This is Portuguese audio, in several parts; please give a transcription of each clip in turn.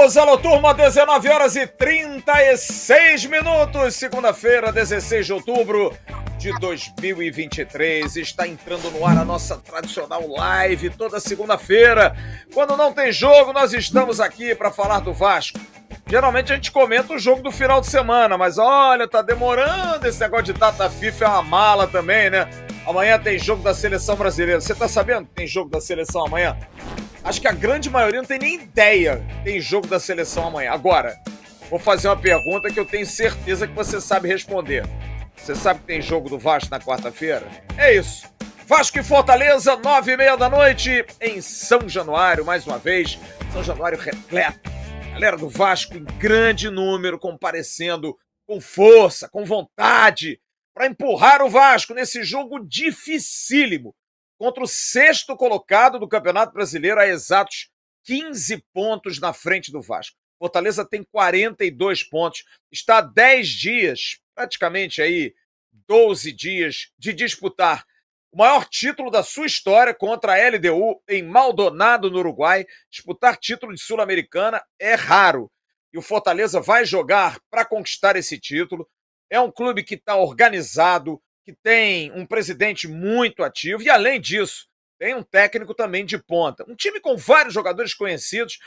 Voltamos, alô turma, 19 horas e 36 minutos, segunda-feira, 16 de outubro de 2023. Está entrando no ar a nossa tradicional live toda segunda-feira. Quando não tem jogo, nós estamos aqui para falar do Vasco. Geralmente a gente comenta o jogo do final de semana, mas olha, tá demorando esse negócio de data FIFA é uma mala também, né? Amanhã tem jogo da seleção brasileira. Você tá sabendo que tem jogo da seleção amanhã? Acho que a grande maioria não tem nem ideia tem jogo da seleção amanhã. Agora, vou fazer uma pergunta que eu tenho certeza que você sabe responder. Você sabe que tem jogo do Vasco na quarta-feira? É isso. Vasco e Fortaleza, nove e meia da noite, em São Januário, mais uma vez. São Januário repleto. Galera do Vasco em grande número, comparecendo com força, com vontade, para empurrar o Vasco nesse jogo dificílimo contra o sexto colocado do Campeonato Brasileiro a exatos 15 pontos na frente do Vasco. Fortaleza tem 42 pontos, está a 10 dias, praticamente aí 12 dias de disputar o maior título da sua história contra a LDU em Maldonado, no Uruguai. Disputar título de Sul-Americana é raro. E o Fortaleza vai jogar para conquistar esse título. É um clube que está organizado, que tem um presidente muito ativo e, além disso, tem um técnico também de ponta. Um time com vários jogadores conhecidos.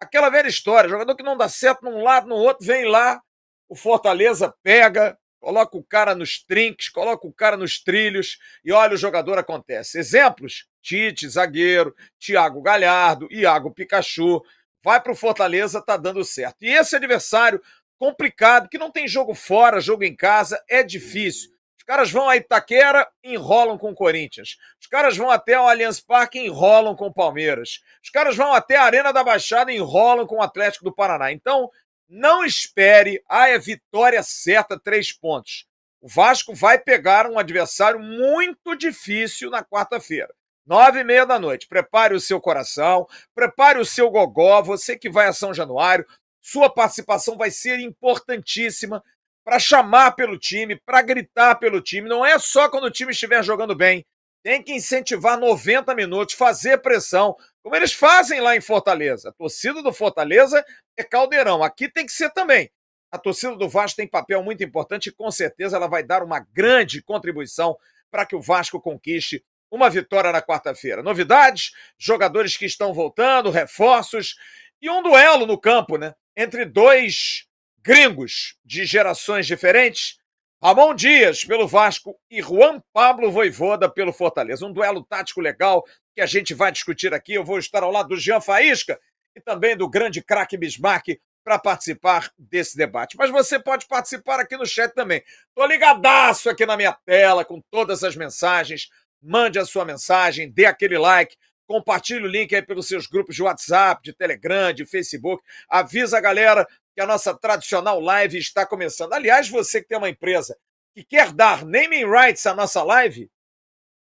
Aquela velha história: jogador que não dá certo num lado, no outro, vem lá, o Fortaleza pega, coloca o cara nos trinques, coloca o cara nos trilhos e olha o jogador acontece. Exemplos: Tite, zagueiro, Thiago Galhardo, Iago Pikachu. Vai para o Fortaleza, tá dando certo. E esse adversário complicado, que não tem jogo fora, jogo em casa, é difícil. Os caras vão a Itaquera, enrolam com o Corinthians. Os caras vão até o Allianz Parque, enrolam com o Palmeiras. Os caras vão até a Arena da Baixada, enrolam com o Atlético do Paraná. Então, não espere, ah, é vitória certa, três pontos. O Vasco vai pegar um adversário muito difícil na quarta-feira. Nove e meia da noite. Prepare o seu coração, prepare o seu gogó, você que vai a São Januário, sua participação vai ser importantíssima para chamar pelo time, para gritar pelo time. Não é só quando o time estiver jogando bem. Tem que incentivar 90 minutos, fazer pressão, como eles fazem lá em Fortaleza. A torcida do Fortaleza é caldeirão. Aqui tem que ser também. A torcida do Vasco tem papel muito importante e com certeza ela vai dar uma grande contribuição para que o Vasco conquiste uma vitória na quarta-feira. Novidades, jogadores que estão voltando, reforços e um duelo no campo, né? Entre dois gringos de gerações diferentes, Ramon Dias pelo Vasco e Juan Pablo Voivoda pelo Fortaleza. Um duelo tático legal que a gente vai discutir aqui. Eu vou estar ao lado do Jean Faísca e também do grande craque Bismarck para participar desse debate. Mas você pode participar aqui no chat também. Estou ligadaço aqui na minha tela com todas as mensagens. Mande a sua mensagem, dê aquele like, compartilhe o link aí pelos seus grupos de WhatsApp, de Telegram, de Facebook. Avisa a galera que a nossa tradicional live está começando. Aliás, você que tem uma empresa que quer dar naming rights à nossa live,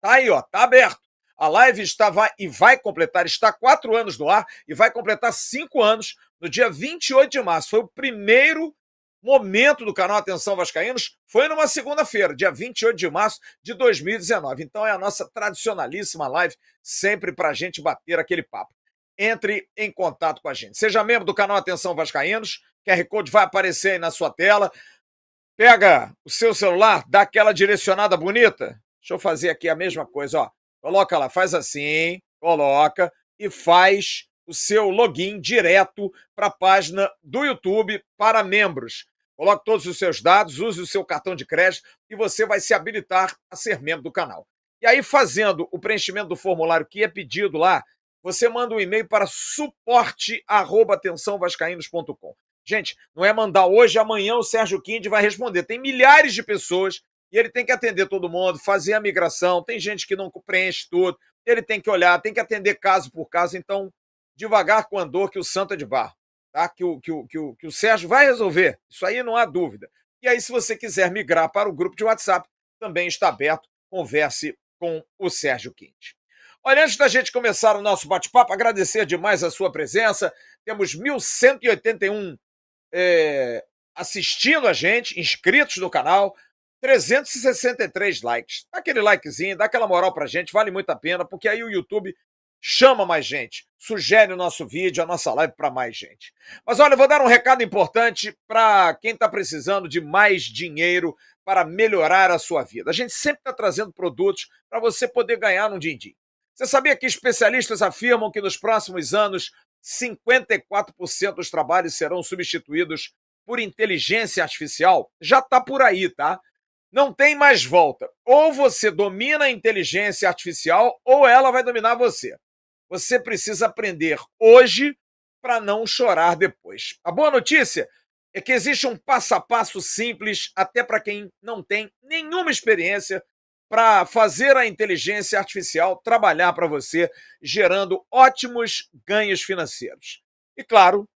tá aí, ó, tá aberto. A live está vai, e vai completar, está quatro anos no ar e vai completar cinco anos no dia 28 de março. Foi o primeiro momento do canal Atenção Vascaínos, foi numa segunda-feira, dia 28 de março de 2019. Então é a nossa tradicionalíssima live, sempre para a gente bater aquele papo entre em contato com a gente. Seja membro do canal Atenção Vascaínos, QR Code vai aparecer aí na sua tela. Pega o seu celular, dá aquela direcionada bonita. Deixa eu fazer aqui a mesma coisa, ó. Coloca lá, faz assim, coloca e faz o seu login direto para a página do YouTube para membros. Coloque todos os seus dados, use o seu cartão de crédito e você vai se habilitar a ser membro do canal. E aí, fazendo o preenchimento do formulário que é pedido lá, você manda um e-mail para suporte@atençãovascaínos.com. Gente, não é mandar hoje, amanhã o Sérgio Quinde vai responder. Tem milhares de pessoas e ele tem que atender todo mundo, fazer a migração. Tem gente que não preenche tudo, ele tem que olhar, tem que atender caso por caso. Então, devagar com a dor que o santo é de barro, tá? Que o, que, o, que, o, que o Sérgio vai resolver. Isso aí não há dúvida. E aí, se você quiser migrar para o grupo de WhatsApp, também está aberto. Converse com o Sérgio Quinte. Olha, antes da gente começar o nosso bate-papo, agradecer demais a sua presença. Temos 1.181 é, assistindo a gente, inscritos no canal, 363 likes. Dá aquele likezinho, dá aquela moral pra gente, vale muito a pena, porque aí o YouTube chama mais gente, sugere o nosso vídeo, a nossa live para mais gente. Mas olha, eu vou dar um recado importante para quem está precisando de mais dinheiro para melhorar a sua vida. A gente sempre está trazendo produtos para você poder ganhar no din-din. Você sabia que especialistas afirmam que nos próximos anos 54% dos trabalhos serão substituídos por inteligência artificial? Já está por aí, tá? Não tem mais volta. Ou você domina a inteligência artificial ou ela vai dominar você. Você precisa aprender hoje para não chorar depois. A boa notícia é que existe um passo a passo simples, até para quem não tem nenhuma experiência, para fazer a inteligência artificial trabalhar para você, gerando ótimos ganhos financeiros. E claro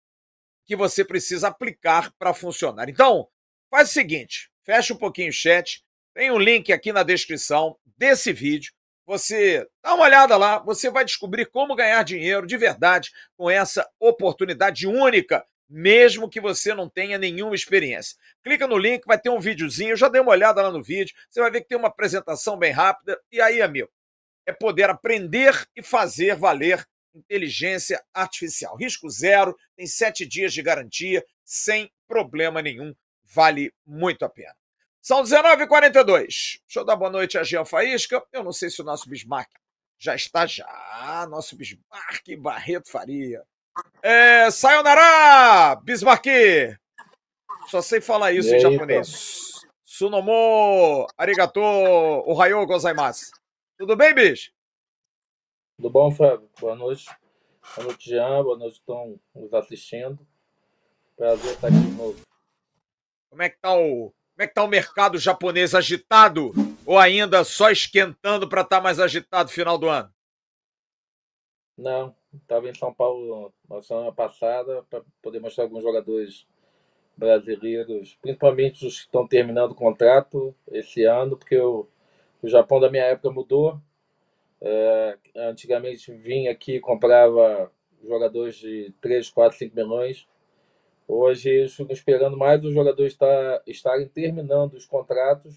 que você precisa aplicar para funcionar. Então, faz o seguinte: fecha um pouquinho o chat, tem um link aqui na descrição desse vídeo. Você dá uma olhada lá, você vai descobrir como ganhar dinheiro de verdade com essa oportunidade única, mesmo que você não tenha nenhuma experiência. Clica no link, vai ter um videozinho, eu já dei uma olhada lá no vídeo, você vai ver que tem uma apresentação bem rápida. E aí, amigo, é poder aprender e fazer valer inteligência artificial. Risco zero, tem sete dias de garantia, sem problema nenhum, vale muito a pena. São 19h42. Deixa eu dar boa noite a Jean Faísca. Eu não sei se o nosso Bismarck já está já. Nosso Bismarck Barreto Faria. É, Sayonara, Bismarck. Só sei falar isso em japonês. Sunomo, arigato, ohayo gozaimasu. Tudo bem, bicho? Tudo bom, Fábio? Boa noite. Boa noite, Jean. Boa noite, estão nos assistindo. Prazer estar aqui de novo. Como é que tá o como é que tá o mercado japonês agitado ou ainda só esquentando para estar tá mais agitado no final do ano? Não, estava em São Paulo na semana passada para poder mostrar alguns jogadores brasileiros, principalmente os que estão terminando o contrato esse ano, porque o, o Japão da minha época mudou. É, antigamente vinha aqui comprava jogadores de 3, 4, 5 milhões Hoje eles ficam esperando mais os jogadores estar, estarem terminando os contratos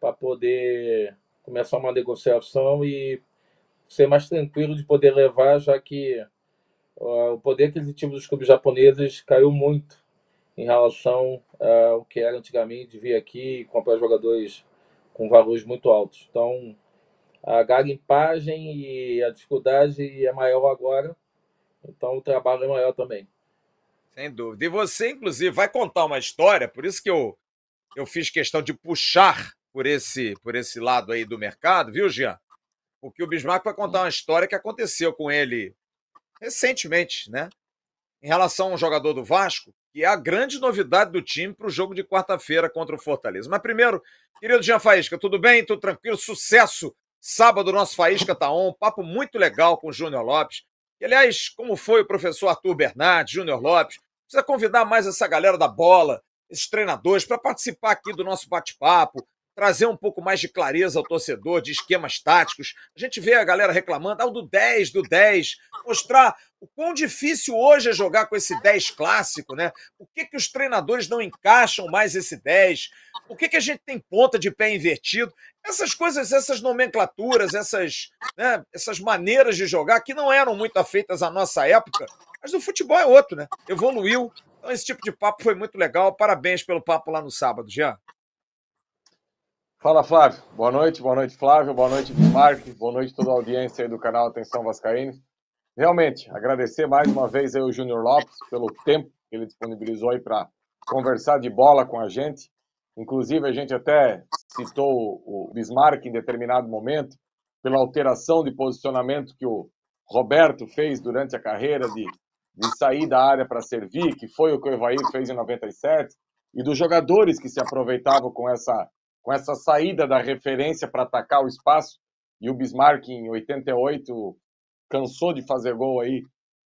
para poder começar uma negociação e ser mais tranquilo de poder levar, já que uh, o poder aquisitivo dos clubes japoneses caiu muito em relação ao que era antigamente de vir aqui e comprar jogadores com valores muito altos. Então, a garimpagem e a dificuldade é maior agora, então o trabalho é maior também. Sem dúvida. E você, inclusive, vai contar uma história, por isso que eu, eu fiz questão de puxar por esse, por esse lado aí do mercado, viu, Jean? Porque o Bismarck vai contar uma história que aconteceu com ele recentemente, né? Em relação a um jogador do Vasco, que é a grande novidade do time para o jogo de quarta-feira contra o Fortaleza. Mas primeiro, querido Jean Faísca, tudo bem? Tudo tranquilo? Sucesso! Sábado, nosso Faísca tá on, papo muito legal com o Júnior Lopes. E, aliás, como foi o professor Arthur Bernardes, Júnior Lopes, precisa convidar mais essa galera da bola, esses treinadores, para participar aqui do nosso bate-papo, trazer um pouco mais de clareza ao torcedor, de esquemas táticos. A gente vê a galera reclamando, ah, do 10, do 10, mostrar o quão difícil hoje é jogar com esse 10 clássico, né? Por que, que os treinadores não encaixam mais esse 10? Por que, que a gente tem ponta de pé invertido? Essas coisas, essas nomenclaturas, essas, né, essas maneiras de jogar que não eram muito afeitas à nossa época, mas o futebol é outro, né? Evoluiu. Então, esse tipo de papo foi muito legal. Parabéns pelo papo lá no sábado, Jean. Fala, Flávio. Boa noite, boa noite, Flávio. Boa noite, Bismarck. Boa noite, toda a audiência aí do canal Atenção Vascaíno. Realmente, agradecer mais uma vez aí o Júnior Lopes pelo tempo que ele disponibilizou aí para conversar de bola com a gente. Inclusive, a gente até citou o Bismarck em determinado momento, pela alteração de posicionamento que o Roberto fez durante a carreira de, de sair da área para servir, que foi o que o Evair fez em 97, e dos jogadores que se aproveitavam com essa, com essa saída da referência para atacar o espaço. E o Bismarck, em 88, cansou de fazer gol aí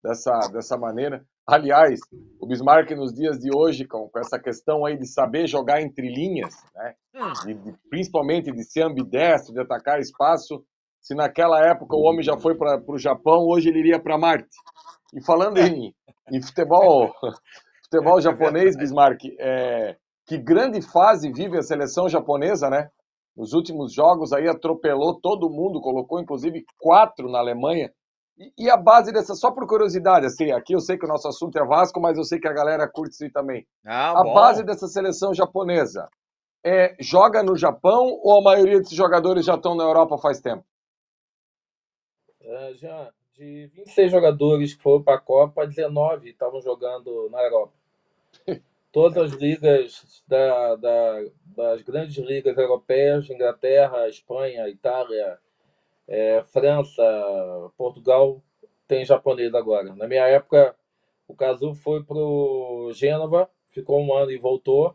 dessa, dessa maneira. Aliás, o Bismarck nos dias de hoje, com, com essa questão aí de saber jogar entre linhas, né? Hum. De, de, principalmente de ser ambidestro, de atacar espaço, se naquela época o homem já foi para o Japão, hoje ele iria para Marte. E falando em, em futebol, futebol japonês, Bismarck, é, que grande fase vive a seleção japonesa, né? Nos últimos jogos aí atropelou todo mundo, colocou inclusive quatro na Alemanha E, e, a base dessa, só por curiosidade, assim, aqui eu sei que o nosso assunto é Vasco, mas eu sei que a galera curte isso também. Ah, a bom. base dessa seleção japonesa é, joga no Japão ou a maioria desses jogadores já estão na Europa faz tempo? É, já, de 26 jogadores que foram para a Copa, 19 estavam jogando na Europa. Todas as ligas da, da, das grandes ligas europeias, Inglaterra, Espanha, Itália, é, França, Portugal, tem japonês agora. Na minha época, o Cazu foi para o Gênova, ficou um ano e voltou.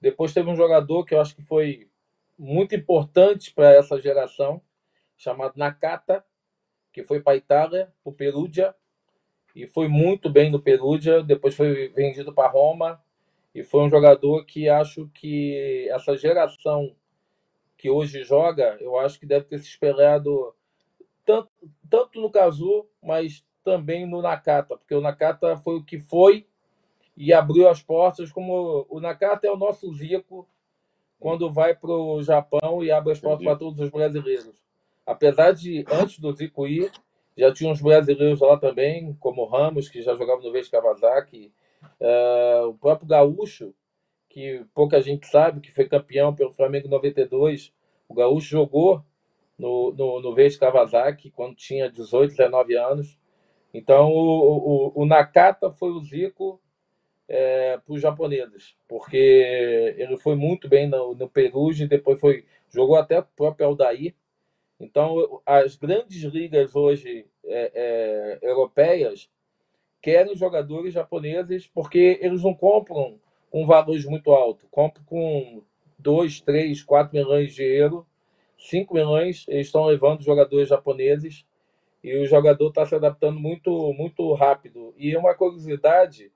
Depois teve um jogador que eu acho que foi muito importante para essa geração, chamado Nakata, que foi para a Itália, para o Perugia, e foi muito bem no Perugia. Depois foi vendido para Roma, e foi um jogador que acho que essa geração que hoje joga, eu acho que deve ter se espelhado tanto, tanto no Kazu, mas também no Nakata, porque o Nakata foi o que foi e abriu as portas, como o Nakata é o nosso Zico quando vai para o Japão e abre as portas para todos os brasileiros. Apesar de, antes do Zico ir, já tinha uns brasileiros lá também, como o Ramos, que já jogava no Vez Kawasaki, uh, o próprio Gaúcho, que pouca gente sabe, que foi campeão pelo Flamengo em 92. O Gaúcho jogou no, no, no Vez Kawasaki quando tinha 18, 19 anos. Então, o, o, o Nakata foi o Zico é, para os japoneses, porque ele foi muito bem no, no Peruge, depois foi jogou até o próprio Aldair. Então, as grandes ligas hoje é, é, europeias querem jogadores japoneses porque eles não compram com valores muito alto, compram com 2, 3, 4 milhões de euros, 5 milhões, eles estão levando jogadores japoneses e o jogador está se adaptando muito, muito rápido. E uma curiosidade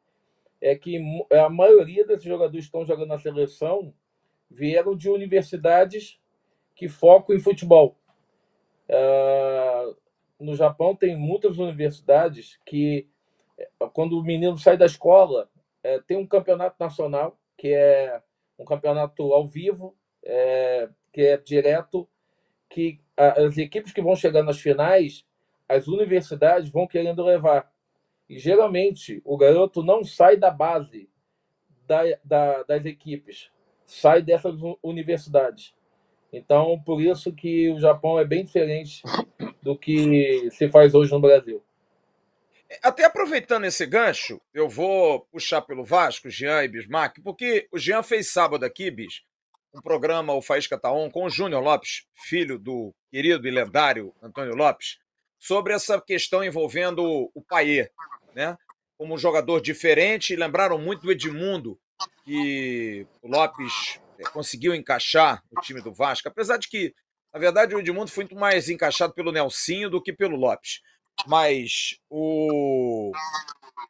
é que a maioria desses jogadores que estão jogando na seleção vieram de universidades que focam em futebol. Uh, no Japão tem muitas universidades que, quando o menino sai da escola, é, tem um campeonato nacional, que é um campeonato ao vivo, é, que é direto, que as equipes que vão chegar nas finais, as universidades vão querendo levar. E geralmente o garoto não sai da base da, da, das equipes, sai dessas universidades. Então, por isso que o Japão é bem diferente do que se faz hoje no Brasil. Até aproveitando esse gancho, eu vou puxar pelo Vasco, Jean e Bismarck, porque o Jean fez sábado aqui, Bis, um programa, o Faísca Taon, com o Júnior Lopes, filho do querido e lendário Antônio Lopes, sobre essa questão envolvendo o Paier né? Como um jogador diferente, lembraram muito do Edmundo, que o Lopes eh, conseguiu encaixar no time do Vasco, apesar de que, na verdade, o Edmundo foi muito mais encaixado pelo Nelsinho do que pelo Lopes. Mas o.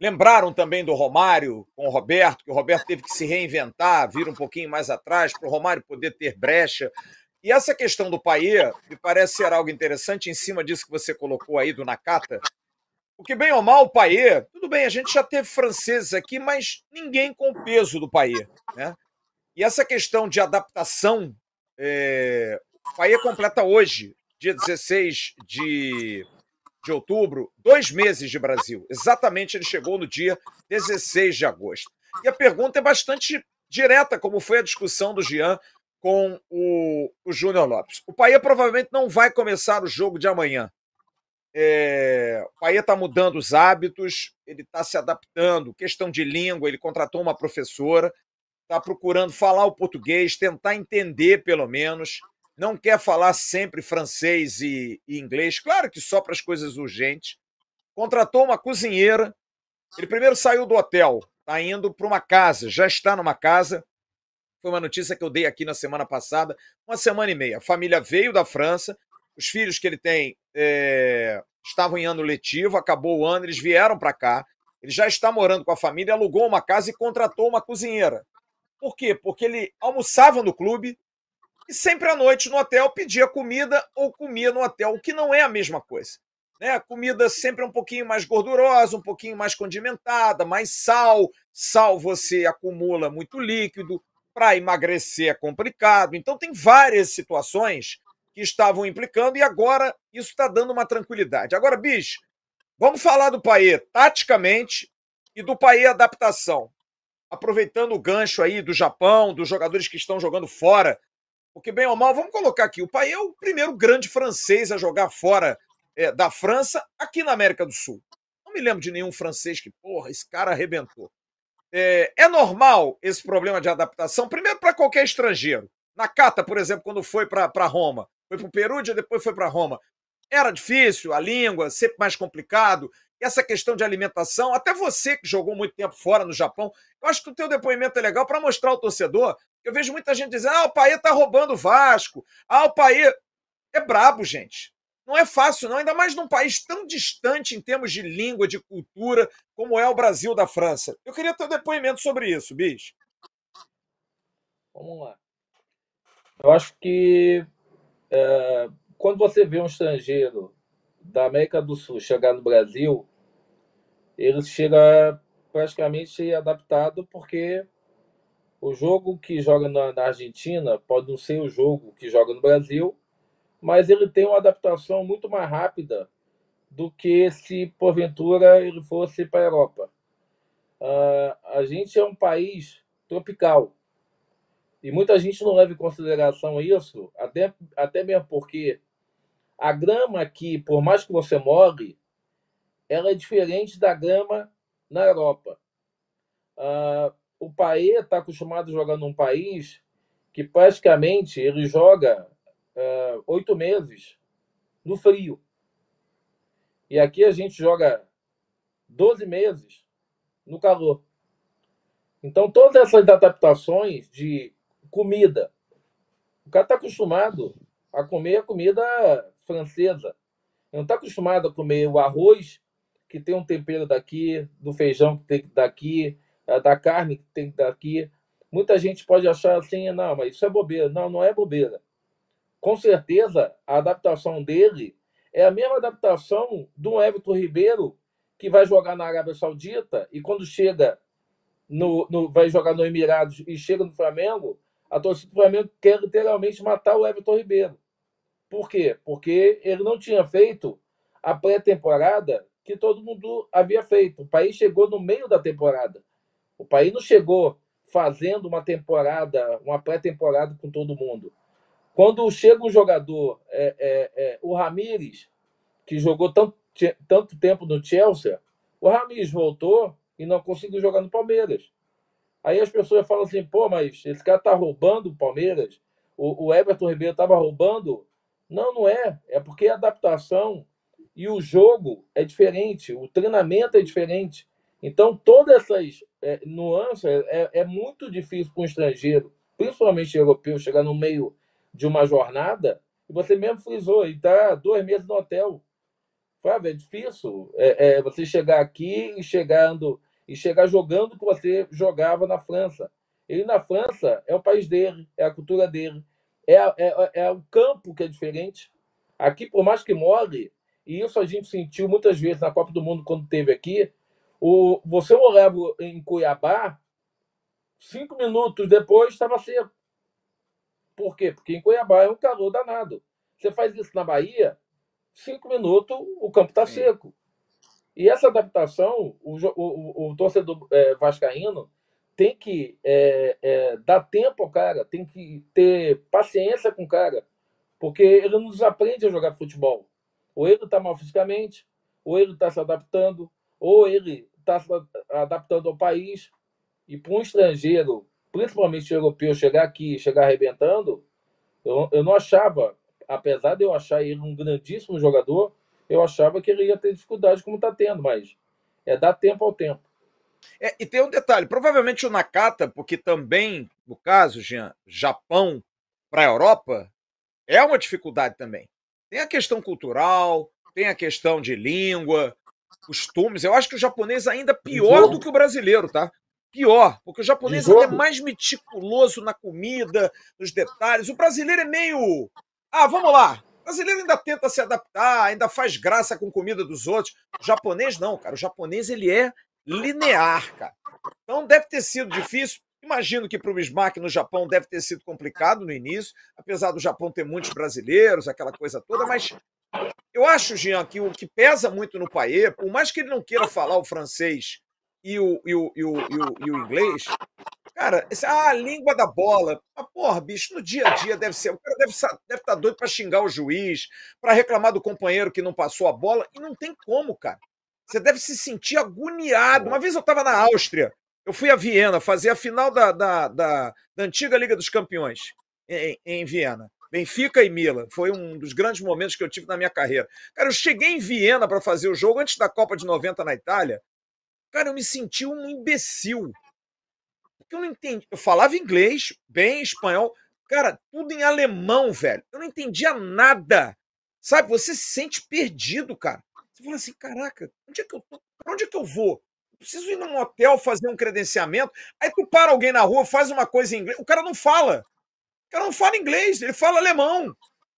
Lembraram também do Romário com o Roberto, que o Roberto teve que se reinventar, vir um pouquinho mais atrás para o Romário poder ter brecha. E essa questão do Paê me parece ser algo interessante em cima disso que você colocou aí do Nakata, porque, bem ou mal, o Paê, tudo bem, a gente já teve franceses aqui, mas ninguém com o peso do Paê. Né? E essa questão de adaptação, é... o Paê completa hoje, dia 16 de, de outubro, dois meses de Brasil. Exatamente, ele chegou no dia 16 de agosto. E a pergunta é bastante direta, como foi a discussão do Jean com o, o Júnior Lopes. O Paê provavelmente não vai começar o jogo de amanhã. É, o Paê está mudando os hábitos, ele está se adaptando. Questão de língua, ele contratou uma professora, está procurando falar o português, tentar entender pelo menos. Não quer falar sempre francês e, e inglês, claro que só para as coisas urgentes. Contratou uma cozinheira. Ele primeiro saiu do hotel, está indo para uma casa, já está numa casa. Foi uma notícia que eu dei aqui na semana passada, uma semana e meia. A família veio da França, os filhos que ele tem é, estavam em ano letivo, acabou o ano, eles vieram para cá. Ele já está morando com a família, alugou uma casa e contratou uma cozinheira. Por quê? Porque ele almoçava no clube e sempre à noite no hotel pedia comida ou comia no hotel, o que não é a mesma coisa. Né? A comida sempre é um pouquinho mais gordurosa, um pouquinho mais condimentada, mais sal. Sal você acumula muito líquido, para emagrecer é complicado. Então tem várias situações que estavam implicando, e agora isso está dando uma tranquilidade. Agora, bicho, Vamos falar do Paê taticamente e do Paê adaptação. Aproveitando o gancho aí do Japão, dos jogadores que estão jogando fora. Porque, bem ou mal, vamos colocar aqui: o Paê é o primeiro grande francês a jogar fora é, da França aqui na América do Sul. Não me lembro de nenhum francês que, porra, esse cara arrebentou. É, é normal esse problema de adaptação, primeiro para qualquer estrangeiro. Nakata, por exemplo, quando foi para Roma, foi para o Perúdia, depois foi para Roma. Era difícil, a língua, sempre mais complicado. Essa questão de alimentação, até você que jogou muito tempo fora no Japão, eu acho que o teu depoimento é legal para mostrar ao torcedor. Eu vejo muita gente dizendo: ah, o Paê tá roubando o Vasco. Ah, o Paê. É brabo, gente. Não é fácil, não, ainda mais num país tão distante em termos de língua, de cultura, como é o Brasil da França. Eu queria ter um depoimento sobre isso, bicho. Vamos lá. Eu acho que é, quando você vê um estrangeiro da América do Sul chegar no Brasil, ele chega praticamente adaptado porque o jogo que joga na, na, Argentina pode não ser o jogo que joga no Brasil, mas ele tem uma adaptação muito mais rápida do que se porventura ele fosse para a Europa. Uh, a gente é um país tropical. E muita gente não leva em consideração isso, até, até mesmo porque a grama aqui, por mais que você more, ela é diferente da grama na Europa. Uh, o Paê está acostumado a jogar num país que praticamente ele joga uh, oito meses no frio. E aqui a gente joga 12 meses no calor. Então, todas essas adaptações de comida. O cara está acostumado a comer a comida francesa. Não está acostumado a comer o arroz, que tem um tempero daqui, do feijão que tem daqui, da carne que tem daqui. Muita gente pode achar assim, não, mas isso é bobeira. Não, não é bobeira. Com certeza, a adaptação dele é a mesma adaptação do Everton Ribeiro, que vai jogar na Arábia Saudita e quando chega no, no vai jogar no Emirados e chega no Flamengo, a torcida do Flamengo quer literalmente matar o Everton Ribeiro. Por quê? Porque ele não tinha feito a pré-temporada que todo mundo havia feito. O país chegou no meio da temporada. O país não chegou fazendo uma temporada, uma pré-temporada com todo mundo. Quando chega um jogador, é, é, é, o Ramires, que jogou tanto, tanto tempo no Chelsea, o Ramires voltou e não conseguiu jogar no Palmeiras. Aí as pessoas falam assim, pô, mas esse cara tá roubando o Palmeiras, o, o Everton Ribeiro estava roubando. Não, não é. É porque a adaptação e o jogo é diferente, o treinamento é diferente. Então, todas essas é, nuances é, é muito difícil para um estrangeiro, principalmente europeu, chegar no meio de uma jornada, e você mesmo frisou, e está dois meses no hotel. Flávio, é difícil é, é, você chegar aqui e chegando e chegar jogando o que você jogava na França. Ele na França é o país dele, é a cultura dele, é, é, é o campo que é diferente. Aqui, por mais que more, e isso a gente sentiu muitas vezes na Copa do Mundo quando teve aqui, o, você olhava em Cuiabá, cinco minutos depois estava seco. Por quê? Porque em Cuiabá é um calor danado. Você faz isso na Bahia, cinco minutos o campo está seco. E essa adaptação, o, o, o torcedor é, vascaíno tem que é, é, dar tempo ao cara, tem que ter paciência com o cara, porque ele não desaprende a jogar futebol. Ou ele está mal fisicamente, ou ele está se adaptando, ou ele está se adaptando ao país. E para um estrangeiro, principalmente europeu, chegar aqui, chegar arrebentando, eu, eu não achava, apesar de eu achar ele um grandíssimo jogador, eu achava que ele ia ter dificuldade como está tendo, mas é dar tempo ao tempo. É, e tem um detalhe, provavelmente o Nakata, porque também, no caso, Jean, Japão para a Europa, é uma dificuldade também. Tem a questão cultural, tem a questão de língua, costumes. Eu acho que o japonês ainda é pior do que o brasileiro, tá? Pior, porque o japonês é mais meticuloso na comida, nos detalhes. O brasileiro é meio. Ah, vamos lá, o brasileiro ainda tenta se adaptar, ainda faz graça com comida dos outros. O japonês não, cara. O japonês ele é linear, cara. Então deve ter sido difícil. Imagino que para o Bismarck no Japão deve ter sido complicado no início, apesar do Japão ter muitos brasileiros, aquela coisa toda, mas eu acho, Jean, que o que pesa muito no Paê, por mais que ele não queira falar o francês e o, e o, e o, e o, e o inglês, cara, esse, ah, a língua da bola. Mas, porra, bicho, no dia a dia deve ser. O cara deve estar deve tá doido para xingar o juiz, para reclamar do companheiro que não passou a bola, e não tem como, cara. Você deve se sentir agoniado. Uma vez eu estava na Áustria, eu fui a Viena fazer a final da, da, da, da antiga Liga dos Campeões em, em Viena. Benfica e Milan. Foi um dos grandes momentos que eu tive na minha carreira. Cara, eu cheguei em Viena para fazer o jogo antes da Copa de 90 na Itália. Cara, eu me senti um imbecil. Porque eu não entendi. Eu falava inglês, bem espanhol. Cara, tudo em alemão, velho. Eu não entendia nada. Sabe? Você se sente perdido, cara. Você fala assim: caraca, onde é que eu tô? Pra onde é que eu vou? Preciso ir num hotel fazer um credenciamento. Aí tu para alguém na rua, faz uma coisa em inglês. O cara não fala. O cara não fala inglês, ele fala alemão,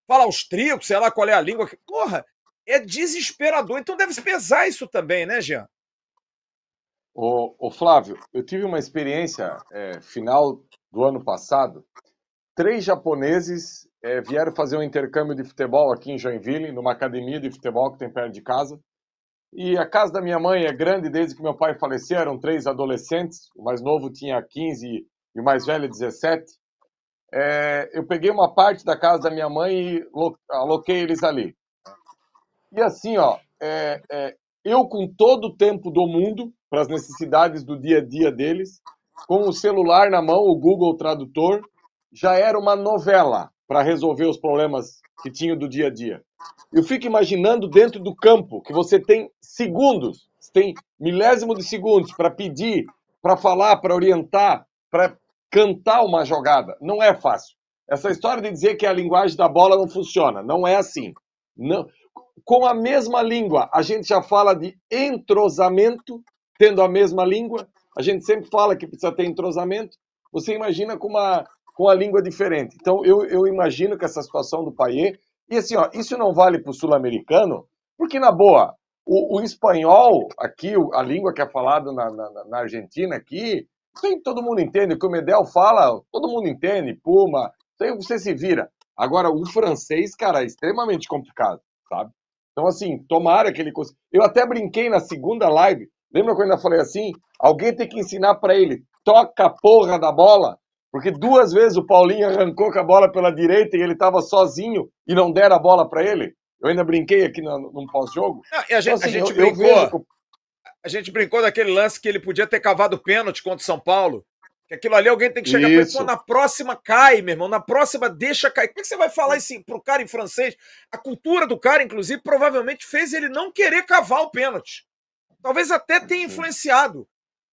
fala austríaco, sei lá qual é a língua. Porra, é desesperador. Então deve pesar isso também, né, Jean? Ô, ô Flávio, eu tive uma experiência é, final do ano passado. Três japoneses é, vieram fazer um intercâmbio de futebol aqui em Joinville, numa academia de futebol que tem perto de casa. E a casa da minha mãe é grande desde que meu pai faleceu, eram três adolescentes, o mais novo tinha 15 e o mais velho 17 é, eu peguei uma parte da casa da minha mãe e aloquei eles ali. E assim, ó, é, é, eu com todo o tempo do mundo para as necessidades do dia a dia deles, com o celular na mão, o Google Tradutor, já era uma novela para resolver os problemas que tinha do dia a dia. Eu fico imaginando dentro do campo que você tem segundos, tem milésimo de segundos para pedir, para falar, para orientar, para cantar uma jogada. Não é fácil. Essa história de dizer que a linguagem da bola não funciona, não é assim. Não. Com a mesma língua, a gente já fala de entrosamento, tendo a mesma língua. A gente sempre fala que precisa ter entrosamento. Você imagina com uma, com a língua diferente. Então, eu, eu imagino que essa situação do Paier. E assim, ó, isso não vale para o sul-americano, porque, na boa, o, o, espanhol, aqui, a língua que é falada na, na, na Argentina, aqui, Sim, todo mundo entende. O que o Medel fala, todo mundo entende. Puma, aí você se vira. Agora, o francês, cara, é extremamente complicado, sabe? Então, assim, tomara que ele consiga. Eu até brinquei na segunda live. Lembra quando eu falei assim? Alguém tem que ensinar para ele, toca a porra da bola. Porque duas vezes o Paulinho arrancou com a bola pela direita e ele estava sozinho e não deram a bola para ele. Eu ainda brinquei aqui no, pós-jogo. A gente, então, assim, a gente eu, brincou. Eu vejo a gente brincou daquele lance que ele podia ter cavado pênalti contra o São Paulo. Que aquilo ali alguém tem que chegar isso. para na próxima cai, meu irmão, na próxima deixa cair. Como é que você vai falar isso pro cara em francês? A cultura do cara, inclusive, provavelmente fez ele não querer cavar o pênalti. Talvez até tenha influenciado.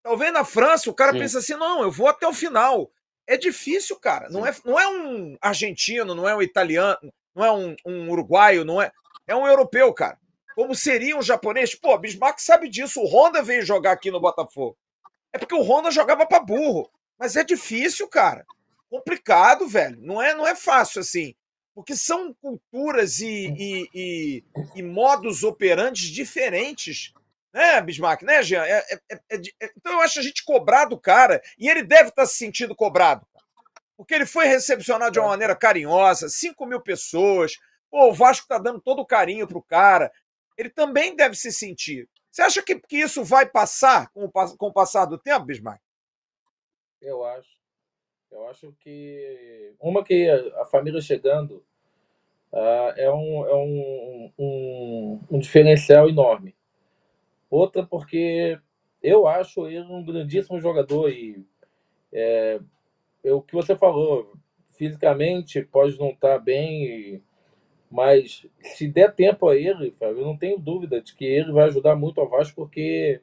Talvez na França o cara Sim. pensa assim: não, eu vou até o final. É difícil, cara. Não é, não é um argentino, não é um italiano, não é um, um uruguaio, não é. É um europeu, cara como seria um japonês. Pô, Bismarck sabe disso. O Honda veio jogar aqui no Botafogo. É porque o Honda jogava para burro. Mas é difícil, cara. Complicado, velho. Não é, não é fácil assim. Porque são culturas e, e, e, e modos operantes diferentes. Né, Bismarck? Né, Jean? É, é, é, é então eu acho a gente cobrar do cara, e ele deve estar se sentindo cobrado. Porque ele foi recepcionado de uma maneira carinhosa, 5 mil pessoas. Pô, o Vasco tá dando todo o carinho pro cara ele também deve se sentir. Você acha que, que isso vai passar com o, com o passar do tempo, Bismarck? Eu acho. Eu acho que. Uma que a, família chegando uh, é, um, é um, um, um diferencial enorme. Outra porque eu acho ele um grandíssimo jogador e é, é, o que você falou, fisicamente pode não estar bem mas se der tempo a ele, eu não tenho dúvida de que ele vai ajudar muito ao Vasco, porque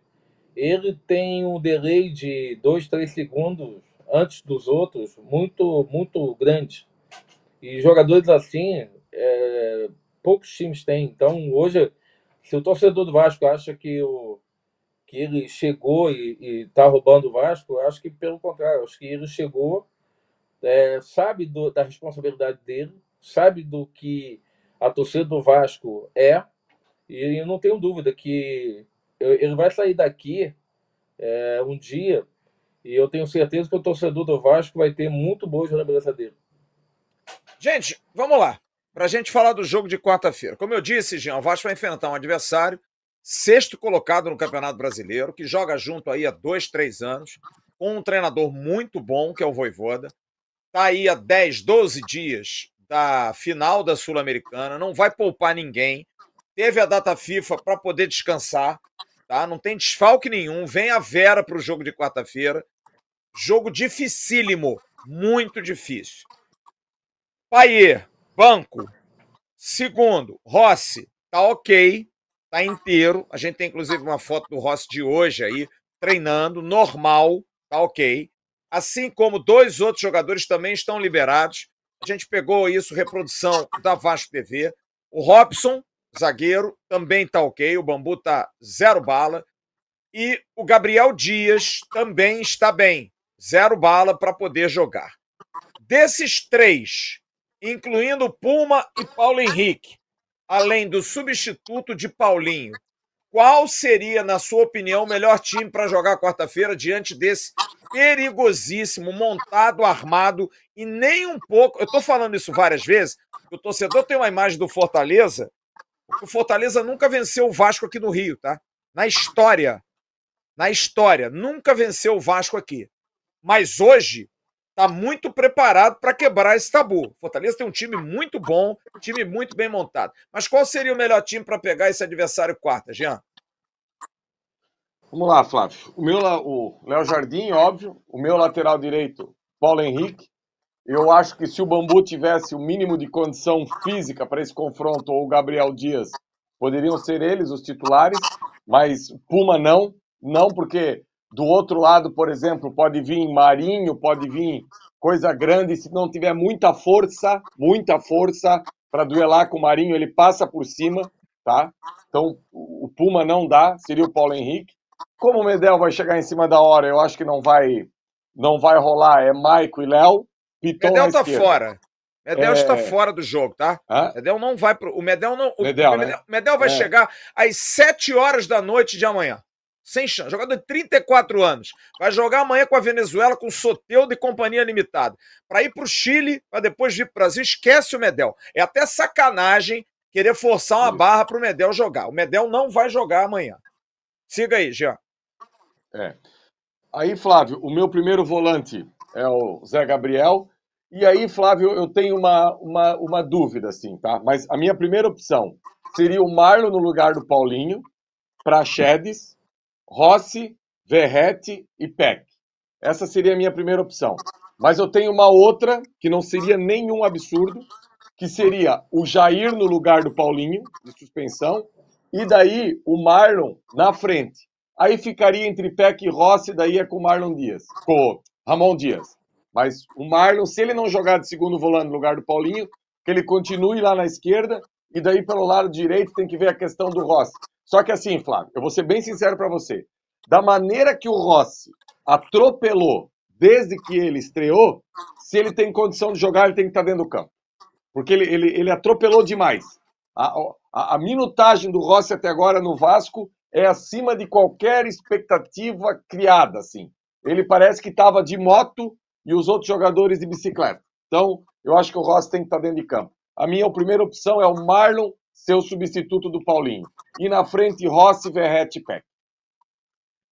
ele tem um delay de 2, 3 segundos antes dos outros muito, muito grande. E jogadores assim, é, poucos times têm. Então, hoje, se o torcedor do Vasco acha que, o, que ele chegou e está roubando o Vasco, eu acho que pelo contrário, acho que ele chegou, é, sabe do, da responsabilidade dele, sabe do que a torcida do Vasco é, e eu não tenho dúvida que ele vai sair daqui é, um dia, e eu tenho certeza que o torcedor do Vasco vai ter muito boa lembrança dele. Gente, vamos lá. Para a gente falar do jogo de quarta-feira. Como eu disse, Jean, o Vasco vai enfrentar um adversário sexto colocado no Campeonato Brasileiro, que joga junto aí há dois, três anos, com um treinador muito bom, que é o Voivoda. Está aí há 10, 12 dias da final da Sul-Americana, não vai poupar ninguém. Teve a data FIFA para poder descansar, tá? Não tem desfalque nenhum. Vem a Vera para o jogo de quarta-feira. Jogo dificílimo, muito difícil. Paier, banco. Segundo, Rossi, tá ok, tá inteiro. A gente tem inclusive uma foto do Rossi de hoje aí, treinando, normal, tá ok. Assim como dois outros jogadores também estão liberados. A gente pegou isso, reprodução da Vasco TV. O Robson, zagueiro, também tá ok. O Bambu tá zero bala. E o Gabriel Dias também está bem, zero bala para poder jogar. Desses três, incluindo Puma e Paulo Henrique, além do substituto de Paulinho, qual seria, na sua opinião, o melhor time para jogar quarta-feira diante desse perigosíssimo, montado, armado e nem um pouco. Eu estou falando isso várias vezes. O torcedor tem uma imagem do Fortaleza. O Fortaleza nunca venceu o Vasco aqui no Rio, tá? Na história. Na história. Nunca venceu o Vasco aqui. Mas hoje está muito preparado para quebrar esse tabu. Fortaleza tem um time muito bom, um time muito bem montado. Mas qual seria o melhor time para pegar esse adversário quarta, Jean? Vamos lá, Flávio. O meu, o Léo Jardim, óbvio. O meu lateral direito, Paulo Henrique. Eu acho que se o Bambu tivesse o mínimo de condição física para esse confronto, ou o Gabriel Dias, poderiam ser eles os titulares, mas Puma não. Não, porque do outro lado, por exemplo, pode vir Marinho, pode vir coisa grande. Se não tiver muita força, muita força para duelar com o Marinho, ele passa por cima, tá? Então o Puma não dá, seria o Paulo Henrique. Como o Medel vai chegar em cima da hora, eu acho que não vai, não vai rolar. É Maico e Léo. Piton Medel tá esquerda. fora. Medel é... está fora do jogo, tá? Hã? Medel não vai pro. O Medel não. Medel, o Medel, né? Medel vai é. chegar às 7 horas da noite de amanhã sem chance. Jogador de 34 anos. Vai jogar amanhã com a Venezuela, com Soteudo e companhia limitada. Para ir para o Chile, para depois vir para o Brasil, esquece o Medel. É até sacanagem querer forçar uma barra para o Medel jogar. O Medel não vai jogar amanhã. Siga aí, Jean. É. Aí, Flávio, o meu primeiro volante é o Zé Gabriel. E aí, Flávio, eu tenho uma, uma, uma dúvida, assim, tá? Mas a minha primeira opção seria o Marlon no lugar do Paulinho, para Chedes. Rossi, Verrete e Peck. Essa seria a minha primeira opção. Mas eu tenho uma outra que não seria nenhum absurdo, que seria o Jair no lugar do Paulinho, de suspensão, e daí o Marlon na frente. Aí ficaria entre Peck e Rossi, daí é com o Marlon Dias, com Ramon Dias. Mas o Marlon, se ele não jogar de segundo volante no lugar do Paulinho, que ele continue lá na esquerda, e daí pelo lado direito tem que ver a questão do Rossi. Só que assim, Flávio, eu vou ser bem sincero para você. Da maneira que o Rossi atropelou desde que ele estreou, se ele tem condição de jogar, ele tem que estar tá dentro do campo. Porque ele, ele, ele atropelou demais. A, a, a minutagem do Rossi até agora no Vasco é acima de qualquer expectativa criada, assim. Ele parece que estava de moto e os outros jogadores de bicicleta. Então, eu acho que o Rossi tem que estar tá dentro de campo. A minha primeira opção é o Marlon ser o substituto do Paulinho. E na frente, Rossi, Verrete e Peck.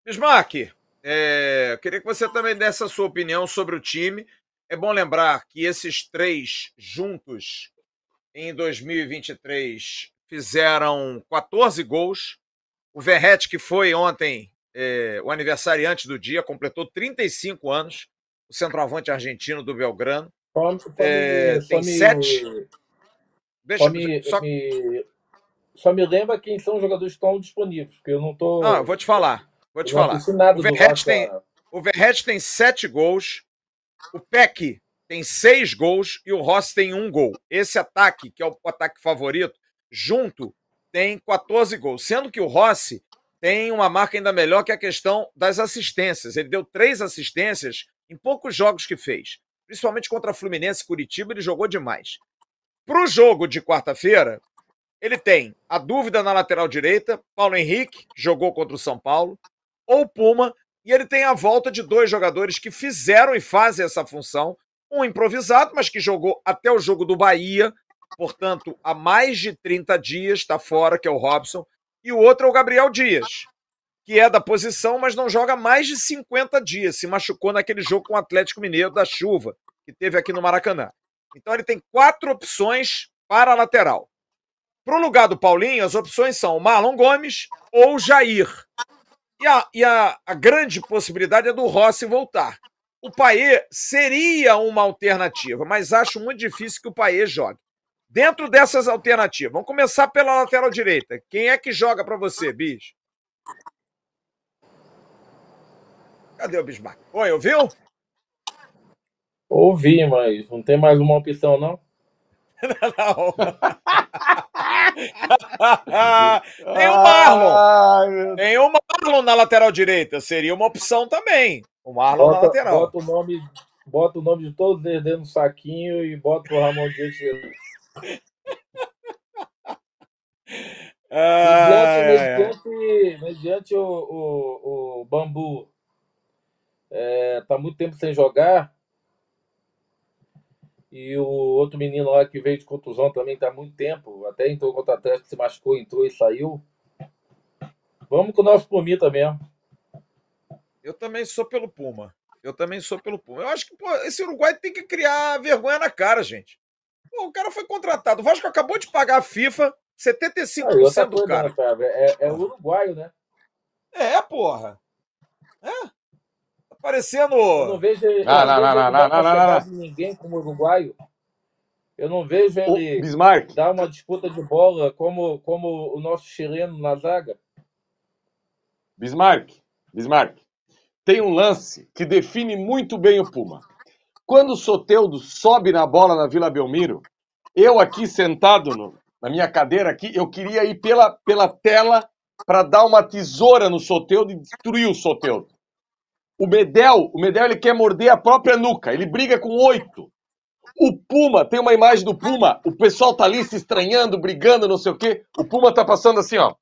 Bismarck, é, queria que você também desse a sua opinião sobre o time. É bom lembrar que esses três juntos em 2023 fizeram 14 gols. O Verrete, que foi ontem é, o aniversariante do dia, completou 35 anos. O centroavante argentino do Belgrano. é, tem sete. Deixa, só, me, só... Me, só me lembra quem são os jogadores que estão disponíveis, porque eu não tô. Não, eu vou te falar. Vou te falar. O Verret, tem, o Verret tem sete gols, o Peck tem seis gols e o Rossi tem um gol. Esse ataque, que é o ataque favorito, junto, tem 14 gols. Sendo que o Rossi tem uma marca ainda melhor que a questão das assistências. Ele deu três assistências em poucos jogos que fez. Principalmente contra Fluminense e Curitiba, ele jogou demais. Para o jogo de quarta-feira, ele tem a dúvida na lateral direita, Paulo Henrique, jogou contra o São Paulo, ou Puma, e ele tem a volta de dois jogadores que fizeram e fazem essa função. Um improvisado, mas que jogou até o jogo do Bahia, portanto, há mais de 30 dias está fora, que é o Robson, e o outro é o Gabriel Dias, que é da posição, mas não joga mais de 50 dias. Se machucou naquele jogo com o Atlético Mineiro da chuva, que teve aqui no Maracanã. Então ele tem quatro opções para a lateral. Para o lugar do Paulinho, as opções são Marlon Gomes ou Jair. E, a, e a, a grande possibilidade é do Rossi voltar. O Paê seria uma alternativa, mas acho muito difícil que o Paê jogue. Dentro dessas alternativas, vamos começar pela lateral direita. Quem é que joga para você, bicho? Cadê o Bismarck? Oi, ouviu? Ouvi, mas não tem mais uma opção, não? não. tem o Marlon. Tem o Marlon na lateral direita. Seria uma opção também. O Marlon bota, na lateral. Bota o nome, bota o nome de todos eles dentro do saquinho e bota o Ramon Dias. Ah, mediante, mediante, mediante o, o, o Bambu é, tá muito tempo sem jogar e o outro menino lá que veio de contusão também tá muito tempo, até entrou contra o Atlético, se machucou, entrou e saiu. Vamos com o nosso Pumita mesmo. Eu também sou pelo Puma. Eu também sou pelo Puma. Eu acho que pô, esse Uruguai tem que criar vergonha na cara, gente. Pô, o cara foi contratado. O Vasco acabou de pagar a FIFA 75% Ah, e outra do coisa, cara. né? É, é uruguaio, né? É, porra. É. Parecendo. Eu não vejo ele, eu Não, não não, não, não, dar não, ninguém como uruguaio. Eu não vejo ele Bismarck, dar uma disputa de bola como, como o nosso chileno na zaga. Bismarck, Bismarck. Tem um lance que define muito bem o Puma. Quando o Soteudo sobe na bola na Vila Belmiro, eu aqui sentado no- na minha cadeira aqui, eu queria ir pela, pela tela para dar uma tesoura no Soteudo e destruir o Soteudo. O Medel, o Medel ele quer morder a própria nuca, ele briga com oito. O Puma, tem uma imagem do Puma, o pessoal tá ali se estranhando, brigando, não sei o quê. O Puma tá passando assim, ó.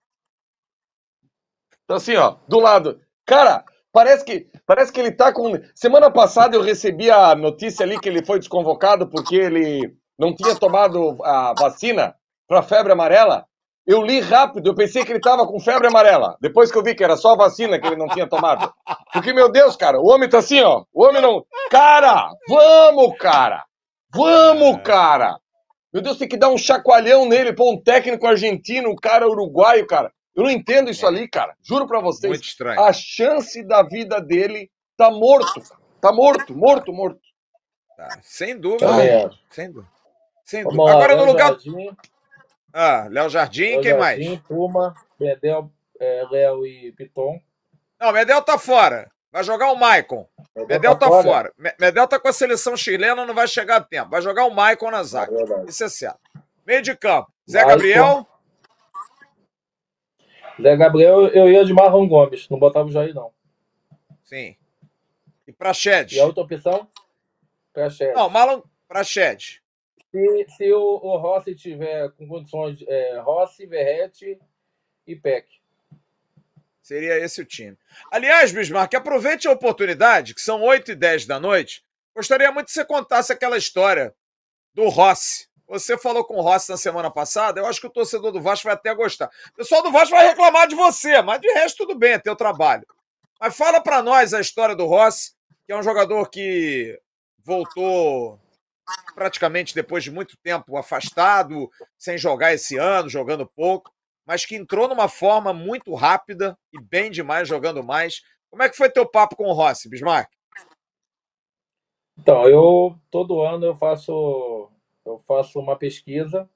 Tá assim, ó, do lado. Cara, parece que parece que ele tá com. Semana passada eu recebi a notícia ali que ele foi desconvocado porque ele não tinha tomado a vacina para febre amarela. Eu li rápido, eu pensei que ele tava com febre amarela. Depois que eu vi que era só a vacina que ele não tinha tomado. Porque, meu Deus, cara, o homem tá assim, ó. O homem não. Cara, vamos, cara! Vamos, cara! Meu Deus, tem que dar um chacoalhão nele, pô, um técnico argentino, um cara uruguaio, cara. Eu não entendo isso ali, cara. Juro pra vocês. Muito estranho. A chance da vida dele tá morto. Tá morto, morto, morto. Tá, Sem dúvida. Também acho. Sem dúvida. Sem dúvida. Agora no lugar. Jardim, Ah, Léo Jardim, Léo quem mais? Jardim, Puma, Bedel, é, Léo e Piton. Não, Medel tá fora. Vai jogar o Maicon. Medel tá fora. Me- Medel tá com a seleção chilena, não vai chegar a tempo. Vai jogar o Maicon na É zaga. verdade. Isso é certo. Meio de campo. Zé Maicon. Gabriel. Zé Gabriel, eu ia de Marlon Gomes, não botava o Jair, não. Sim. E Prached. E a outra opção? Prachete. Não, Marlon Prached. Se, se o, o Rossi tiver com condições, é, Rossi, Verrete e Peck. Seria esse o time. Aliás, Bismarck, aproveite a oportunidade, que são 8 e 10 da noite. Gostaria muito que você contasse aquela história do Rossi. Você falou com o Rossi na semana passada, eu acho que o torcedor do Vasco vai até gostar. O pessoal do Vasco vai reclamar de você, mas de resto tudo bem, é teu trabalho. Mas fala pra nós a história do Rossi, que é um jogador que voltou praticamente depois de muito tempo afastado, sem jogar esse ano, jogando pouco, mas que entrou numa forma muito rápida e bem demais jogando mais. Como é que foi teu papo com o Rossi, Bismarck? Então, eu todo ano eu faço eu faço uma pesquisa,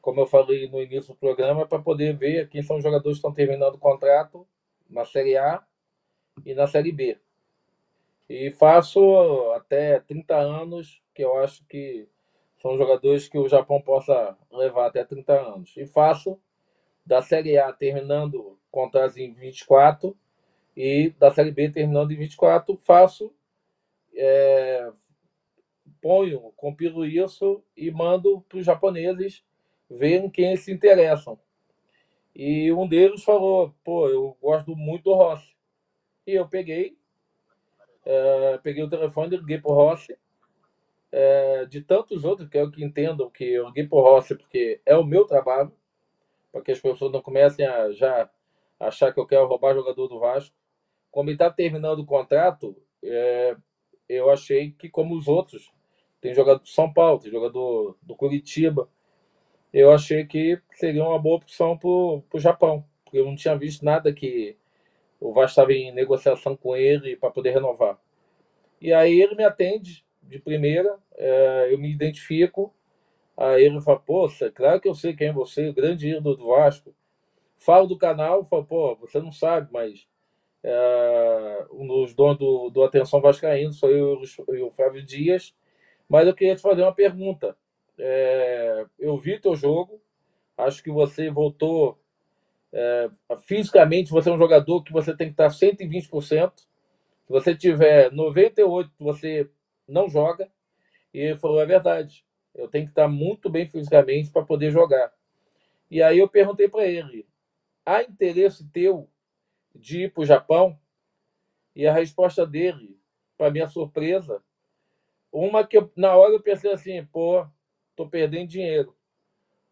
como eu falei no início do programa, para poder ver quem são os jogadores que estão terminando o contrato na Série A e na Série B. E faço até 30 anos, que eu acho que são jogadores que o Japão possa levar até 30 anos. E faço da Série A terminando contratos em 24 e da Série B terminando em 24, faço é, ponho, compilo isso e mando para os japoneses verem quem se interessam. E um deles falou, pô, eu gosto muito do Rossi. E eu peguei, é, peguei o telefone, liguei pro Rossi, é, de tantos outros, que o que entendam que eu liguei por Rossi porque é o meu trabalho, para que as pessoas não comecem a já achar que eu quero roubar jogador do Vasco. Como está terminando o contrato, é, eu achei que, como os outros, tem jogador do São Paulo, tem jogador do Curitiba, eu achei que seria uma boa opção para o Japão, porque eu não tinha visto nada que o Vasco estava em negociação com ele para poder renovar. E aí ele me atende de primeira, é, eu me identifico, aí ele fala, poxa, claro que eu sei quem é você, o grande ídolo do Vasco. Falo do canal, falo, pô, você não sabe, mas é, um dos donos do, do Atenção Vascaíno sou eu e o Flávio Dias, mas eu queria te fazer uma pergunta. É, eu vi teu jogo, acho que você voltou é, fisicamente, você é um jogador que você tem que estar 120%. Se você tiver 98%, você não joga. E ele falou: é verdade, eu tenho que estar muito bem fisicamente para poder jogar. E aí eu perguntei para ele: há interesse teu de ir para o Japão? E a resposta dele, para minha surpresa, uma que eu, na hora eu pensei assim: pô, tô perdendo dinheiro.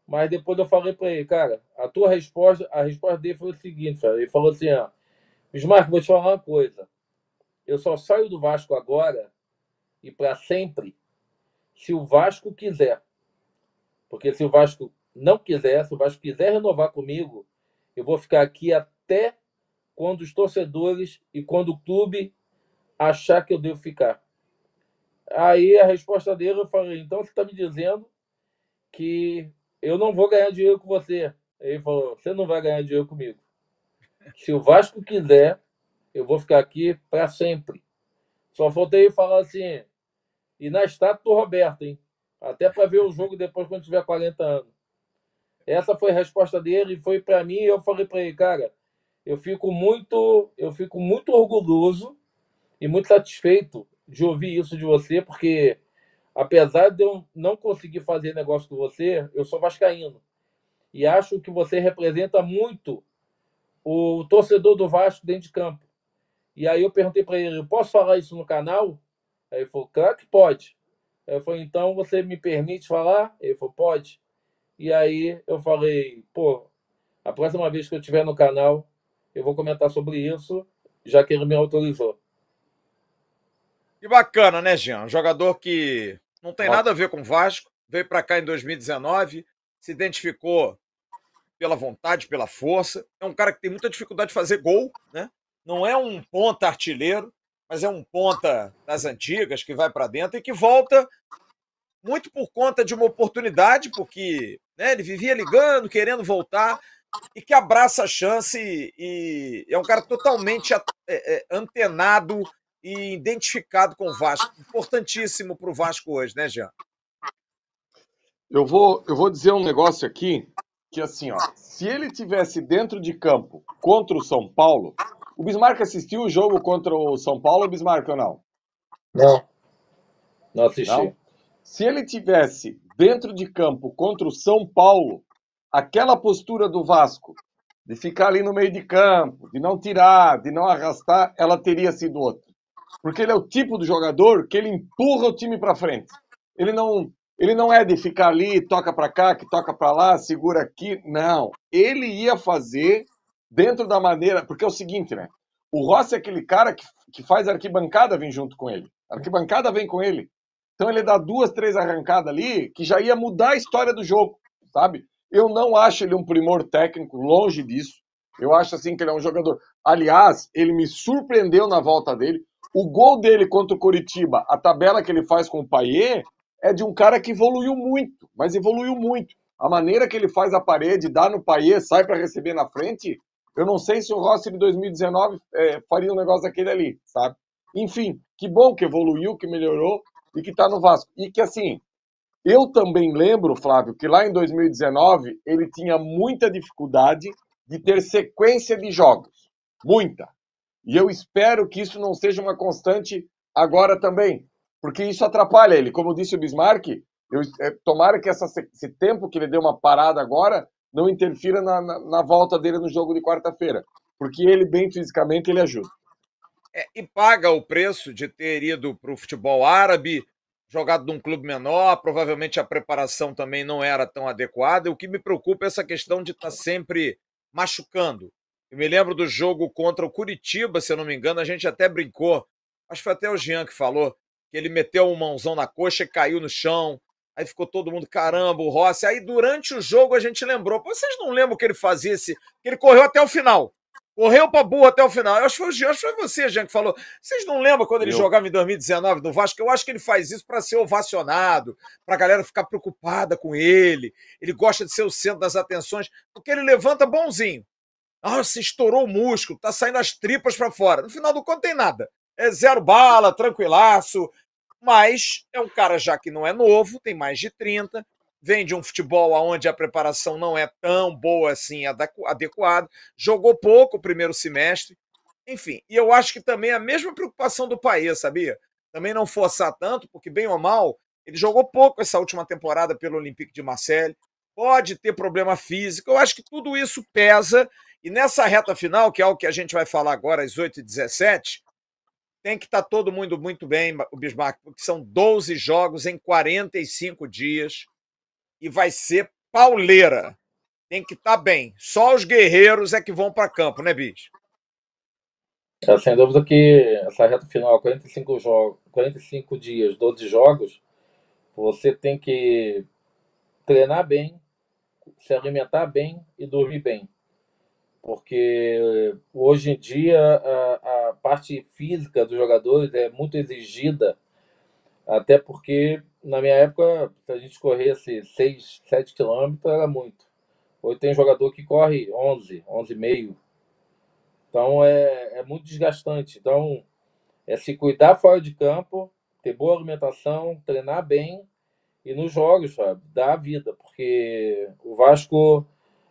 Mas depois eu falei para ele, cara, a tua resposta, a resposta dele foi o seguinte, ele falou assim, ó, Bismarck, vou te falar uma coisa. Eu só saio do Vasco agora e para sempre se o Vasco quiser. Porque se o Vasco não quiser, se o Vasco quiser renovar comigo, eu vou ficar aqui até quando os torcedores e quando o clube achar que eu devo ficar. Aí a resposta dele eu falei, então você está me dizendo que eu não vou ganhar dinheiro com você. Ele falou, você não vai ganhar dinheiro comigo. Se o Vasco quiser, eu vou ficar aqui para sempre. Só faltei falar assim, e na estátua do Roberto, hein? Até para ver o jogo depois quando tiver 40 anos. Essa foi a resposta dele e foi para mim. Eu falei para ele, cara, eu fico muito, eu fico muito orgulhoso e muito satisfeito de ouvir isso de você, porque apesar de eu não conseguir fazer negócio com você, eu sou vascaíno. E acho que você representa muito o torcedor do Vasco dentro de campo. E aí eu perguntei para ele, eu posso falar isso no canal? Aí ele falou, claro que pode. Aí eu falei, então você me permite falar? Ele falou, pode. E aí eu falei, pô, a próxima vez que eu estiver no canal, eu vou comentar sobre isso, já que ele me autorizou. Que bacana, né, Jean? Um jogador que não tem nada a ver com o Vasco, veio para cá em 2019, se identificou pela vontade, pela força. É um cara que tem muita dificuldade de fazer gol, né? Não é um ponta artilheiro, mas é um ponta das antigas que vai para dentro e que volta muito por conta de uma oportunidade, porque né, ele vivia ligando, querendo voltar, e que abraça a chance e, e é um cara totalmente é, é, antenado e identificado com o Vasco. Importantíssimo para o Vasco hoje, né, Jean? Eu vou, eu vou dizer um negócio aqui que assim, ó, se ele tivesse dentro de campo contra o São Paulo, o Bismarck assistiu o jogo contra o São Paulo, Bismarck ou não? Não. Não assisti. Não? Se ele tivesse dentro de campo contra o São Paulo, aquela postura do Vasco de ficar ali no meio de campo, de não tirar, de não arrastar, ela teria sido outra. Porque ele é o tipo do jogador que ele empurra o time para frente. Ele não, ele não é de ficar ali, toca para cá, que toca para lá, segura aqui. Não. Ele ia fazer dentro da maneira. Porque é o seguinte, né? O Rossi é aquele cara que, que faz arquibancada vir junto com ele. A arquibancada vem com ele. Então ele dá duas, três arrancadas ali que já ia mudar a história do jogo, sabe? Eu não acho ele um primor técnico, longe disso. Eu acho assim que ele é um jogador. Aliás, ele me surpreendeu na volta dele. O gol dele contra o Coritiba, a tabela que ele faz com o Paier, é de um cara que evoluiu muito, mas evoluiu muito. A maneira que ele faz a parede, dá no Paier, sai para receber na frente, eu não sei se o Rossi de 2019 é, faria um negócio daquele ali, sabe? Enfim, que bom que evoluiu, que melhorou e que está no Vasco. E que assim, eu também lembro, Flávio, que lá em 2019 ele tinha muita dificuldade de ter sequência de jogos. Muita. E eu espero que isso não seja uma constante agora também, porque isso atrapalha ele. Como disse o Bismarck, eu, é, tomara que essa, esse tempo que ele deu uma parada agora não interfira na, na, na volta dele no jogo de quarta-feira, porque ele, bem fisicamente, ele ajuda. É, e paga o preço de ter ido para o futebol árabe, jogado num clube menor, provavelmente a preparação também não era tão adequada. O que me preocupa é essa questão de estar tá sempre machucando. Eu me lembro do jogo contra o Curitiba, se eu não me engano, a gente até brincou. Acho que foi até o Jean que falou que ele meteu um mãozão na coxa e caiu no chão. Aí ficou todo mundo, caramba, o Rossi. Aí durante o jogo a gente lembrou. Vocês não lembram que ele fazia esse. que ele correu até o final. Correu pra burro até o final. Eu acho que foi, eu acho que foi você, Jean, que falou. Vocês não lembram quando ele eu... jogava em 2019 no Vasco? Eu acho que ele faz isso para ser ovacionado, pra galera ficar preocupada com ele. Ele gosta de ser o centro das atenções, porque ele levanta bonzinho. Nossa, estourou o músculo, tá saindo as tripas para fora. No final do conto tem nada. É zero bala, tranquilaço. Mas é um cara já que não é novo, tem mais de 30, vem de um futebol onde a preparação não é tão boa assim, adequada, jogou pouco o primeiro semestre, enfim. E eu acho que também é a mesma preocupação do país, sabia? Também não forçar tanto, porque bem ou mal, ele jogou pouco essa última temporada pelo Olympique de Marseille, pode ter problema físico, eu acho que tudo isso pesa, e nessa reta final, que é o que a gente vai falar agora às 8h17, tem que estar tá todo mundo muito bem, o Bismarck, porque são 12 jogos em 45 dias e vai ser pauleira. Tem que estar tá bem. Só os guerreiros é que vão para campo, né, Bis? É, sem dúvida que essa reta final, 45, jogos, 45 dias, 12 jogos, você tem que treinar bem, se alimentar bem e dormir bem porque hoje em dia a, a parte física dos jogadores é muito exigida, até porque na minha época, se a gente corresse 6, 7 quilômetros, era muito. Hoje tem jogador que corre 11, 11,5. Então é, é muito desgastante. Então é se cuidar fora de campo, ter boa alimentação, treinar bem e nos jogos, sabe, dar a vida, porque o Vasco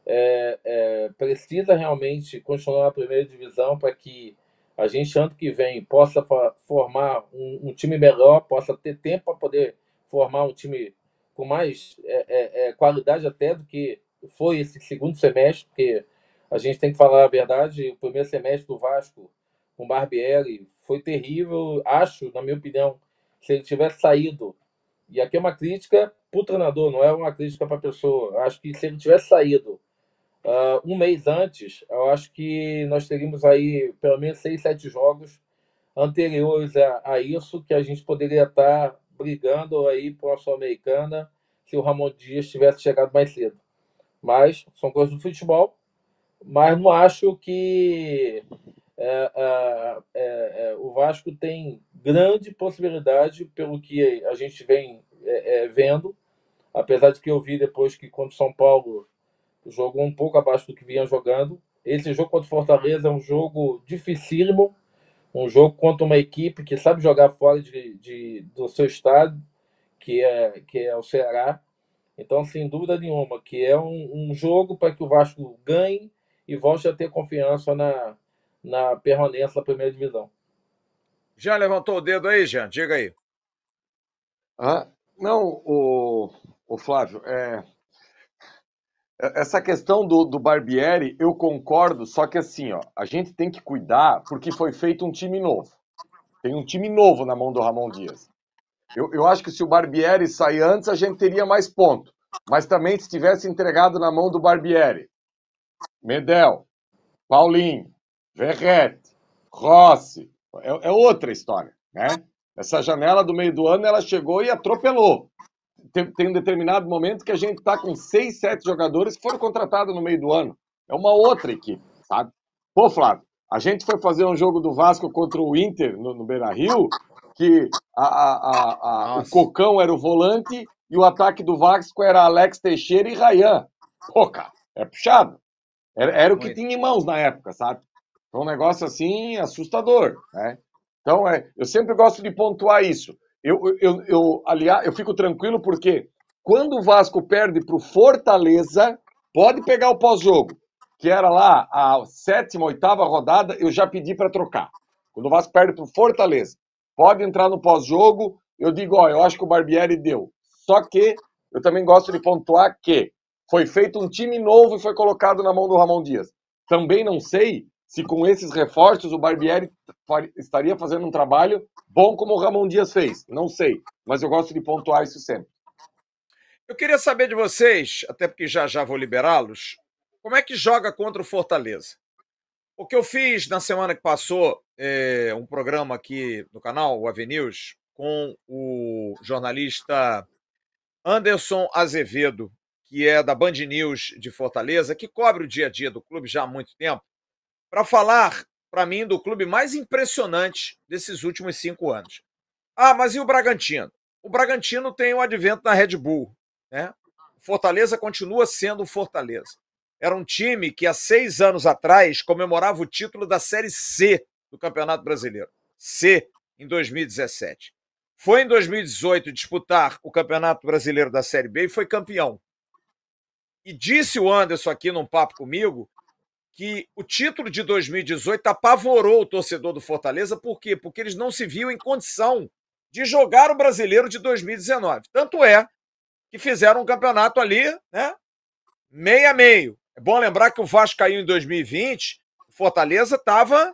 é, é, precisa realmente continuar na primeira divisão para que a gente, ano que vem, possa formar um, um time melhor, possa ter tempo para poder formar um time com mais é, é, é, qualidade até do que foi esse segundo semestre, porque a gente tem que falar a verdade, o primeiro semestre do Vasco com Barbieri foi terrível, acho, na minha opinião, se ele tivesse saído, e aqui é uma crítica para o treinador, não é uma crítica para a pessoa, acho que se ele tivesse saído Uh, um mês antes, eu acho que nós teríamos aí pelo menos seis, sete jogos anteriores a, a isso que a gente poderia estar brigando aí para a Sul-Americana se o Ramon Dias tivesse chegado mais cedo. Mas são coisas do futebol. Mas não acho que é, é, é, o Vasco tem grande possibilidade, pelo que a gente vem é, é, vendo, apesar de que eu vi depois que quando São Paulo jogou um pouco abaixo do que vinha jogando. Esse jogo contra o Fortaleza é um jogo dificílimo, um jogo contra uma equipe que sabe jogar fora de, de, do seu estado, que é, que é o Ceará. Então, sem dúvida nenhuma, que é um, um jogo para que o Vasco ganhe e volte a ter confiança na, na permanência da primeira divisão. Já levantou o dedo aí, Jean? Diga aí. Ah, não, o, o Flávio, é, essa questão do, do Barbieri, eu concordo, só que assim, ó, a gente tem que cuidar porque foi feito um time novo. Tem um time novo na mão do Ramon Dias. Eu, eu acho que se o Barbieri sair antes, a gente teria mais ponto. Mas também se tivesse entregado na mão do Barbieri, Medel, Paulinho, Verrete, Rossi, é, é outra história, né? Essa janela do meio do ano, ela chegou e atropelou tem, tem um determinado momento que a gente está com seis, sete jogadores que foram contratados no meio do ano. É uma outra equipe, sabe? Pô, Flávio, a gente foi fazer um jogo do Vasco contra o Inter no, no Beira Rio, que a, a, a, o Cocão era o volante e o ataque do Vasco era Alex Teixeira e Rayan. Pô, cara, é puxado. Era, era o que tinha em mãos na época, sabe? Foi um negócio assim assustador, né? Então, é, eu sempre gosto de pontuar isso. Eu, eu, eu, aliás, eu fico tranquilo porque quando o Vasco perde para o Fortaleza, pode pegar o pós-jogo, que era lá a sétima, oitava rodada, eu já pedi para trocar. Quando o Vasco perde para o Fortaleza, pode entrar no pós-jogo, eu digo, ó, eu acho que o Barbieri deu. Só que eu também gosto de pontuar que foi feito um time novo e foi colocado na mão do Ramon Dias. Também não sei se com esses reforços o Barbieri estaria fazendo um trabalho bom como o Ramon Dias fez. Não sei, mas eu gosto de pontuar isso sempre. Eu queria saber de vocês, até porque já já vou liberá-los, como é que joga contra o Fortaleza? O que eu fiz na semana que passou, é, um programa aqui no canal, o Avenews, com o jornalista Anderson Azevedo, que é da Band News de Fortaleza, que cobre o dia a dia do clube já há muito tempo, para falar para mim do clube mais impressionante desses últimos cinco anos. Ah, mas e o Bragantino? O Bragantino tem o advento da Red Bull, né? Fortaleza continua sendo Fortaleza. Era um time que há seis anos atrás comemorava o título da Série C do Campeonato Brasileiro. C, em 2017. Foi em 2018 disputar o Campeonato Brasileiro da Série B e foi campeão. E disse o Anderson aqui num papo comigo que o título de 2018 apavorou o torcedor do Fortaleza, por quê? Porque eles não se viam em condição de jogar o brasileiro de 2019. Tanto é que fizeram um campeonato ali, né? Meio a meio. É bom lembrar que o Vasco caiu em 2020, o Fortaleza estava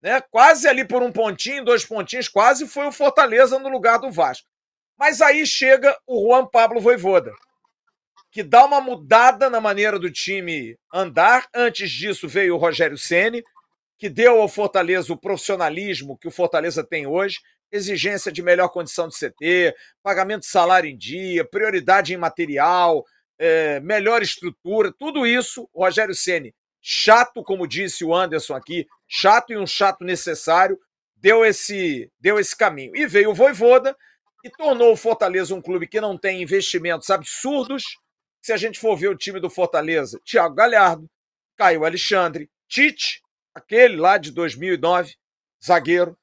né, quase ali por um pontinho, dois pontinhos, quase foi o Fortaleza no lugar do Vasco. Mas aí chega o Juan Pablo Voivoda, que dá uma mudada na maneira do time andar. Antes disso veio o Rogério Ceni, que deu ao Fortaleza o profissionalismo que o Fortaleza tem hoje, exigência de melhor condição de CT, pagamento de salário em dia, prioridade em material, é, melhor estrutura, tudo isso, o Rogério Ceni, chato, como disse o Anderson aqui, chato e um chato necessário, deu esse, deu esse caminho. E veio o Voivoda e tornou o Fortaleza um clube que não tem investimentos absurdos. Se a gente for ver o time do Fortaleza, Thiago Galhardo, Caio Alexandre, Tite, aquele lá de 2009, zagueiro,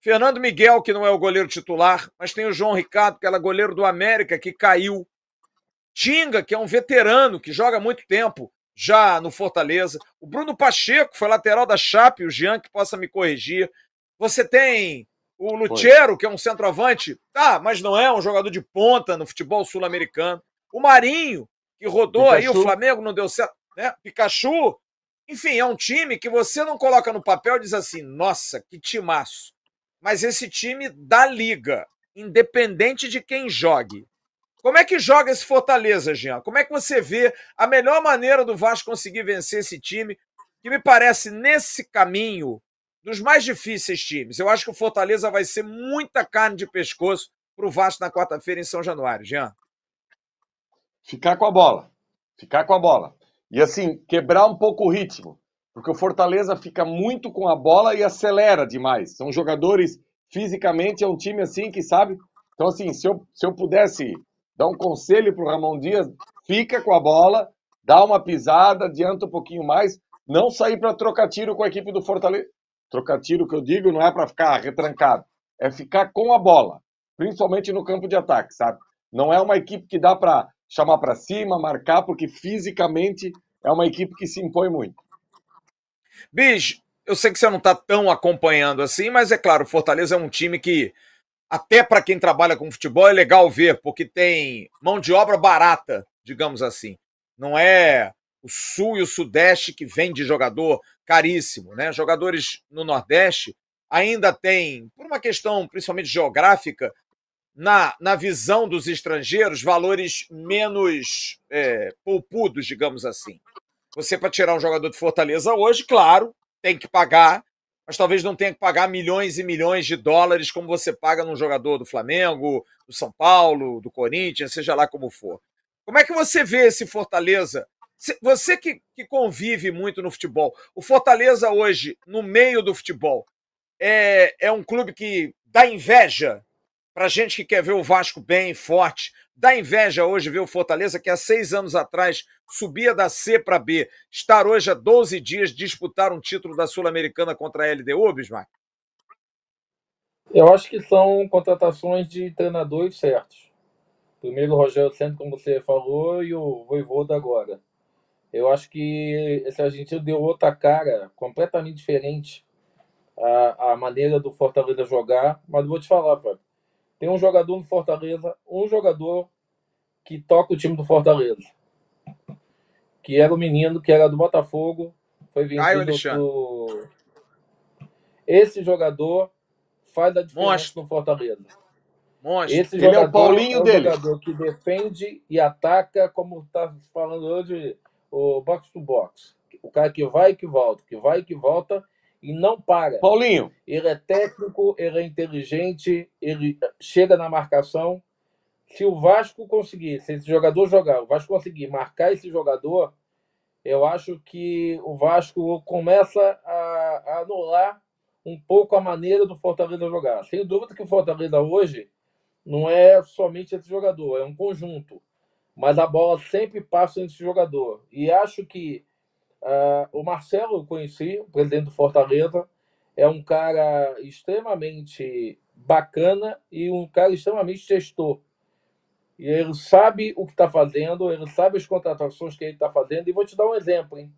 Fernando Miguel, que não é o goleiro titular, mas tem o João Ricardo, que era goleiro do América, que caiu. Tinga, que é um veterano, que joga muito tempo já no Fortaleza. O Bruno Pacheco foi lateral da Chape, o Jean, que possa me corrigir. Você tem o Luchero, que é um centroavante, tá, mas não é um jogador de ponta no futebol sul-americano. O Marinho, que rodou Pikachu. aí, o Flamengo não deu certo, né? Pikachu. Enfim, é um time que você não coloca no papel e diz assim: nossa, que timaço mas esse time da liga, independente de quem jogue. Como é que joga esse Fortaleza, Jean? Como é que você vê a melhor maneira do Vasco conseguir vencer esse time, que me parece nesse caminho dos mais difíceis times? Eu acho que o Fortaleza vai ser muita carne de pescoço para o Vasco na quarta-feira em São Januário, Jean. Ficar com a bola. Ficar com a bola. E assim, quebrar um pouco o ritmo porque o Fortaleza fica muito com a bola e acelera demais. São jogadores, fisicamente, é um time assim que sabe. Então, assim, se eu, se eu pudesse dar um conselho para o Ramon Dias, fica com a bola, dá uma pisada, adianta um pouquinho mais, não sair para trocar tiro com a equipe do Fortaleza. Trocar tiro que eu digo não é para ficar retrancado, é ficar com a bola, principalmente no campo de ataque, sabe? Não é uma equipe que dá para chamar para cima, marcar, porque fisicamente é uma equipe que se impõe muito. Bis, eu sei que você não está tão acompanhando assim, mas é claro, o Fortaleza é um time que, até para quem trabalha com futebol, é legal ver, porque tem mão de obra barata, digamos assim. Não é o Sul e o Sudeste que vende jogador caríssimo, né? Jogadores no Nordeste ainda tem, por uma questão principalmente geográfica, na, na visão dos estrangeiros, valores menos é, poupudos, digamos assim. Você, para tirar um jogador de Fortaleza hoje, claro, tem que pagar, mas talvez não tenha que pagar milhões e milhões de dólares como você paga num jogador do Flamengo, do São Paulo, do Corinthians, seja lá como for. Como é que você vê esse Fortaleza? Você que, que convive muito no futebol, o Fortaleza hoje, no meio do futebol, é, é um clube que dá inveja para gente que quer ver o Vasco bem, forte, dá inveja hoje ver o Fortaleza, que há seis anos atrás subia da C para B, estar hoje há 12 dias disputar um título da Sul-Americana contra a LDU, Bismarck? Eu acho que são contratações de treinadores certos. Primeiro o Rogério Santos, como você falou, e o Voivoda agora. Eu acho que esse argentino deu outra cara, completamente diferente a, maneira do Fortaleza jogar. Mas vou te falar, Fábio tem um jogador no Fortaleza, um jogador que toca o time do Fortaleza. Que era o menino que era do Botafogo, Foi vendido pro... Esse jogador faz a diferença Monstro. no Fortaleza. Monstro. Esse Ele jogador é o Paulinho é um dele. jogador que defende e ataca, como está falando hoje, o box to box. O cara que vai e que volta, que vai e que volta e não para. Paulinho. Ele é técnico, ele é inteligente, ele chega na marcação. Se o Vasco conseguir, se esse jogador jogar, o Vasco conseguir marcar esse jogador, eu acho que o Vasco começa a, a anular um pouco a maneira do Fortaleza jogar. Sem dúvida que o Fortaleza hoje não é somente esse jogador, é um conjunto. Mas a bola sempre passa nesse jogador. E acho que uh, o Marcelo, eu conheci, o presidente do Fortaleza, é um cara extremamente bacana e um cara extremamente gestor. E ele sabe o que está fazendo, ele sabe as contratações que ele está fazendo. E vou te dar um exemplo. Hein?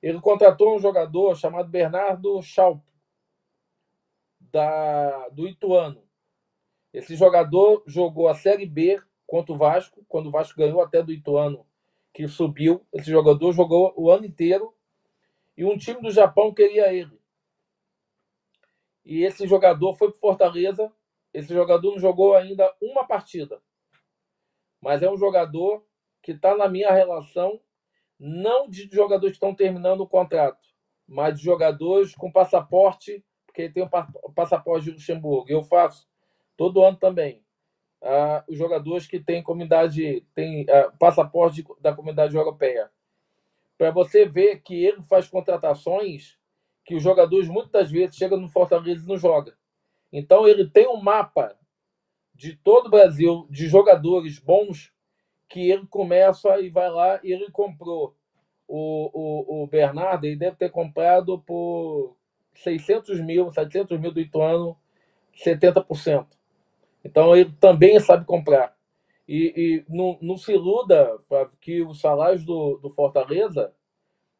Ele contratou um jogador chamado Bernardo Schaup, da, do Ituano. Esse jogador jogou a Série B contra o Vasco, quando o Vasco ganhou até do Ituano, que subiu. Esse jogador jogou o ano inteiro e um time do Japão queria ele. E esse jogador foi para Fortaleza. Esse jogador não jogou ainda uma partida mas é um jogador que está na minha relação, não de jogadores que estão terminando o contrato, mas de jogadores com passaporte, porque ele tem o passaporte de Luxemburgo. Eu faço todo ano também. Ah, os jogadores que têm comunidade, têm ah, passaporte da comunidade europeia. Para você ver que ele faz contratações que os jogadores muitas vezes chegam no Fortaleza e não jogam. Então ele tem um mapa de todo o Brasil, de jogadores bons, que ele começa e vai lá e ele comprou. O, o, o Bernardo, ele deve ter comprado por 600 mil, 700 mil do Ituano, 70%. Então ele também sabe comprar. E, e não, não, se iluda que os salários do, do Fortaleza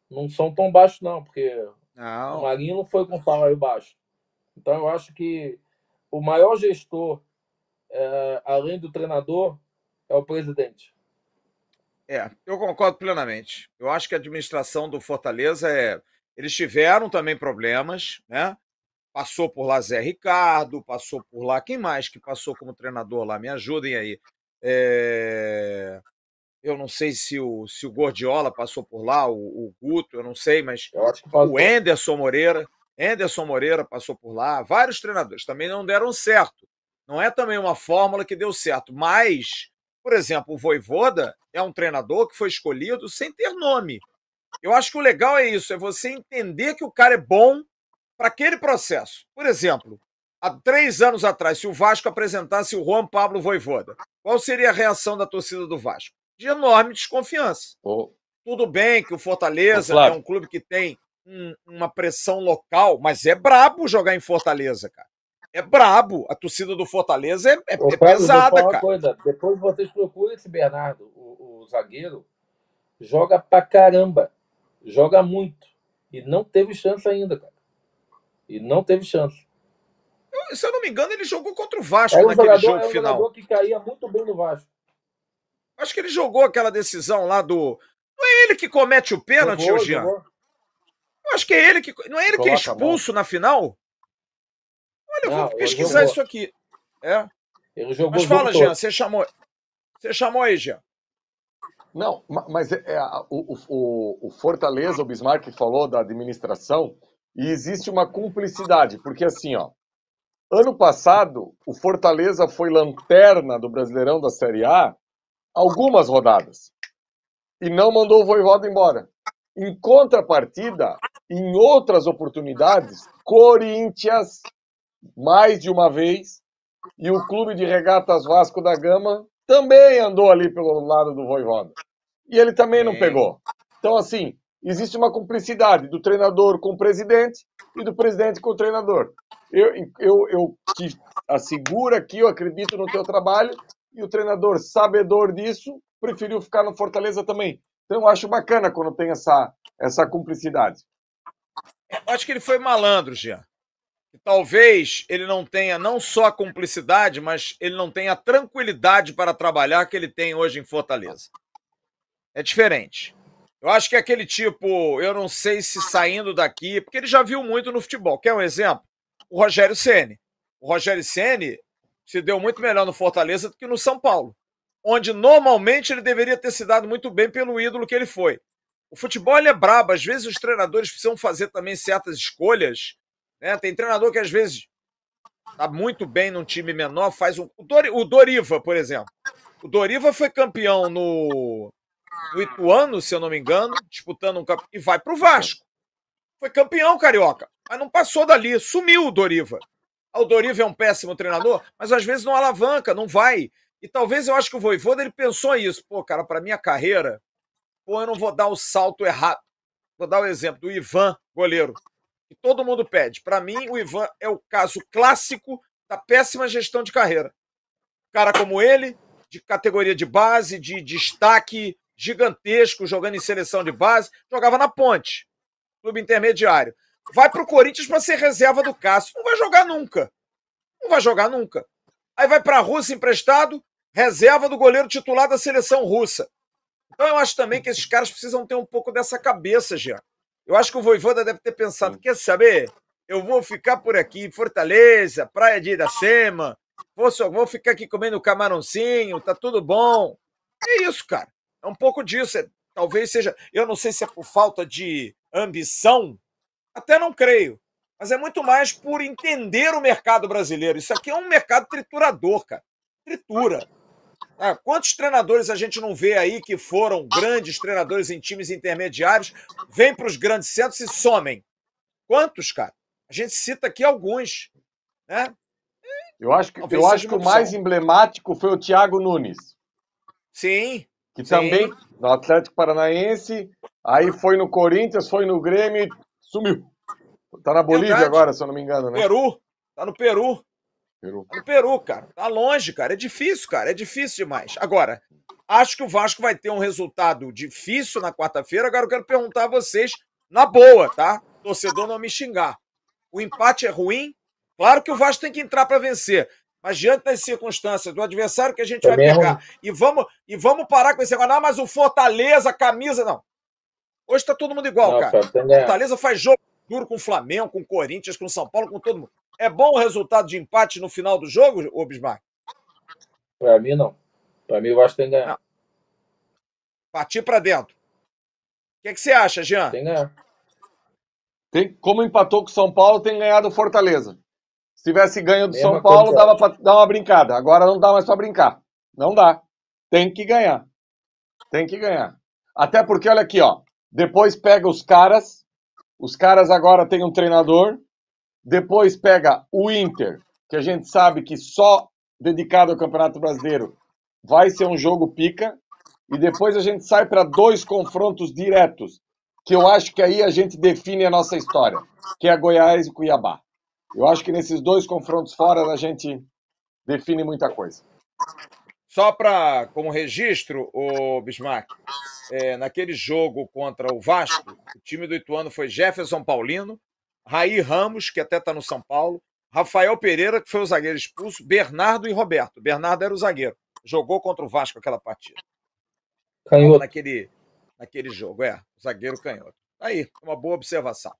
não são tão baixos, não, porque não. o Marinho não foi com salário baixo. Então eu acho que o maior gestor é, além do treinador, é o presidente. É, eu concordo plenamente. Eu acho que a administração do Fortaleza é. Eles tiveram também problemas, né? Passou por lá Zé Ricardo, passou por lá. Quem mais que passou como treinador lá? Me ajudem aí. É... Eu não sei se o, se o Gordiola passou por lá, o, o Guto, eu não sei, mas o Enderson Moreira. Enderson Moreira passou por lá, vários treinadores também não deram certo. Não é também uma fórmula que deu certo, mas, por exemplo, o Voivoda é um treinador que foi escolhido sem ter nome. Eu acho que o legal é isso, é você entender que o cara é bom para aquele processo. Por exemplo, há três anos atrás, se o Vasco apresentasse o Juan Pablo Voivoda, qual seria a reação da torcida do Vasco? De enorme desconfiança. Oh. Tudo bem que o Fortaleza oh, é um clube que tem um, uma pressão local, mas é brabo jogar em Fortaleza, cara é brabo. A torcida do Fortaleza é, é, Ô, é pesada, cara. Coisa. Depois vocês procuram esse Bernardo, o, o, zagueiro, joga pra caramba. Joga muito. E não teve chance ainda, cara. E não teve chance. Eu, se eu não me engano, ele jogou contra o Vasco é um naquele jogador, jogo é um final. jogador que caía muito bem no Vasco. Acho que ele jogou aquela decisão lá do. Não é ele que comete o pênalti, jogou, Jean? Jogou. Acho que é ele que. Não é ele Coloca que é expulso na final? Olha, eu vou pesquisar isso aqui. É? Ele jogou mas fala, Jean, você chamou. Você chamou aí, Jean. Não, mas é, é o, o, o, Fortaleza, o Bismarck falou da administração, e existe uma cumplicidade, porque assim, ó, ano passado o Fortaleza foi lanterna do Brasileirão da Série A algumas rodadas e não mandou o Voivoda embora. Em contrapartida, em outras oportunidades, Corinthians, mais de uma vez, e o Clube de Regatas Vasco da Gama também andou ali pelo lado do Voivoda. E ele também não pegou. Então, assim, existe uma cumplicidade do treinador com o presidente e do presidente com o treinador. Eu, eu, eu te asseguro que eu acredito no teu trabalho e o treinador, sabedor disso, preferiu ficar no Fortaleza também. Então, eu acho bacana quando tem essa, essa cumplicidade. Eu acho que ele foi malandro, Jean talvez ele não tenha não só a cumplicidade, mas ele não tenha a tranquilidade para trabalhar que ele tem hoje em Fortaleza. É diferente. Eu acho que é aquele tipo, eu não sei se saindo daqui, porque ele já viu muito no futebol. Quer um exemplo? O Rogério Ceni. O Rogério Ceni se deu muito melhor no Fortaleza do que no São Paulo, onde normalmente ele deveria ter se dado muito bem pelo ídolo que ele foi. O futebol é brabo, às vezes os treinadores precisam fazer também certas escolhas. Né? Tem treinador que às vezes está muito bem num time menor, faz um. O Doriva, por exemplo. O Doriva foi campeão no no Ituano, se eu não me engano, disputando um campeonato, e vai para o Vasco. Foi campeão carioca, mas não passou dali, sumiu o Doriva. Ah, o Doriva é um péssimo treinador, mas às vezes não alavanca, não vai. E talvez eu acho que o Voivoda ele pensou isso. Pô, cara, para minha carreira, pô, eu não vou dar o salto errado. Vou dar o exemplo do Ivan, goleiro, que todo mundo pede. Para mim, o Ivan é o caso clássico da péssima gestão de carreira. Cara como ele, de categoria de base, de destaque gigantesco, jogando em seleção de base, jogava na Ponte, clube intermediário. Vai para o Corinthians para ser reserva do Cássio. Não vai jogar nunca. Não vai jogar nunca. Aí vai para a Rússia emprestado, reserva do goleiro titular da seleção russa. Então eu acho também que esses caras precisam ter um pouco dessa cabeça, já. Eu acho que o Voivoda deve ter pensado, quer saber? Eu vou ficar por aqui, Fortaleza, Praia de Iracema, vou, só, vou ficar aqui comendo camarãozinho, tá tudo bom. É isso, cara. É um pouco disso. É, talvez seja. Eu não sei se é por falta de ambição, até não creio. Mas é muito mais por entender o mercado brasileiro. Isso aqui é um mercado triturador, cara. Tritura. Ah, quantos treinadores a gente não vê aí que foram grandes treinadores em times intermediários, vêm para os grandes centros e somem? Quantos, cara? A gente cita aqui alguns. Né? Eu acho que, eu acho que o mais emblemático foi o Thiago Nunes. Sim que Sim. também no Atlético Paranaense, aí foi no Corinthians, foi no Grêmio, sumiu. Tá na Bolívia Verdade. agora, se eu não me engano, né? Peru, tá no Peru. Peru. Tá no Peru, cara. Tá longe, cara. É difícil, cara. É difícil demais. Agora, acho que o Vasco vai ter um resultado difícil na quarta-feira. Agora eu quero perguntar a vocês, na boa, tá? Torcedor não me xingar. O empate é ruim? Claro que o Vasco tem que entrar para vencer. Mas diante das circunstâncias do adversário que a gente Também vai é pegar, é e, vamos, e vamos parar com esse negócio, ah, mas o Fortaleza, camisa, não. Hoje tá todo mundo igual, não, cara. Fortaleza faz jogo duro com o Flamengo, com o Corinthians, com o São Paulo, com todo mundo. É bom o resultado de empate no final do jogo, ô Bismarck? Para mim, não. Para mim, o Vasco tem que ganhar. Partir para dentro. O que, é que você acha, Jean? Tem que ganhar. Tem, como empatou com o São Paulo, tem ganhado o Fortaleza. Se tivesse ganho do Mesma São Paulo, dava para dar uma brincada. Agora não dá mais para brincar. Não dá. Tem que ganhar. Tem que ganhar. Até porque, olha aqui, ó. Depois pega os caras. Os caras agora têm um treinador. Depois pega o Inter, que a gente sabe que só dedicado ao Campeonato Brasileiro vai ser um jogo pica. E depois a gente sai para dois confrontos diretos, que eu acho que aí a gente define a nossa história, que é Goiás e Cuiabá. Eu acho que nesses dois confrontos fora a gente define muita coisa. Só para como registro, o Bismarck, é, naquele jogo contra o Vasco, o time do Ituano foi Jefferson Paulino, Raí Ramos, que até está no São Paulo, Rafael Pereira, que foi o zagueiro expulso, Bernardo e Roberto. Bernardo era o zagueiro. Jogou contra o Vasco aquela partida. Canhoto. Naquele, naquele jogo, é. Zagueiro canhoto. Aí, uma boa observação.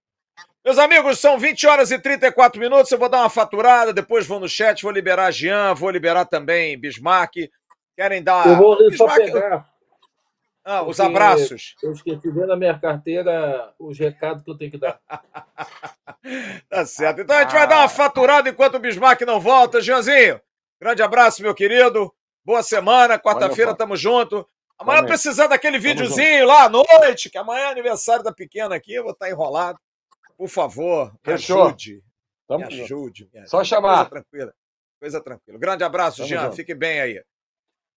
Meus amigos, são 20 horas e 34 minutos. Eu vou dar uma faturada, depois vou no chat, vou liberar Jean, vou liberar também Bismarck. Querem dar. Eu vou Bismarck... só pegar. Ah, os abraços. Eu esqueci dentro da minha carteira os recados que eu tenho que dar. tá certo. Então a gente vai dar uma faturada enquanto o Bismarck não volta. Jeanzinho, grande abraço, meu querido. Boa semana. Quarta-feira tamo junto. Amanhã precisar daquele videozinho lá à noite, que amanhã é aniversário da pequena aqui, eu vou estar enrolado. Por favor, me Fechou. ajude. Tamo me ajude. Me ajude. Só chamar. Coisa tranquila. Coisa tranquila. Grande abraço, Tamo Jean. Junto. Fique bem aí.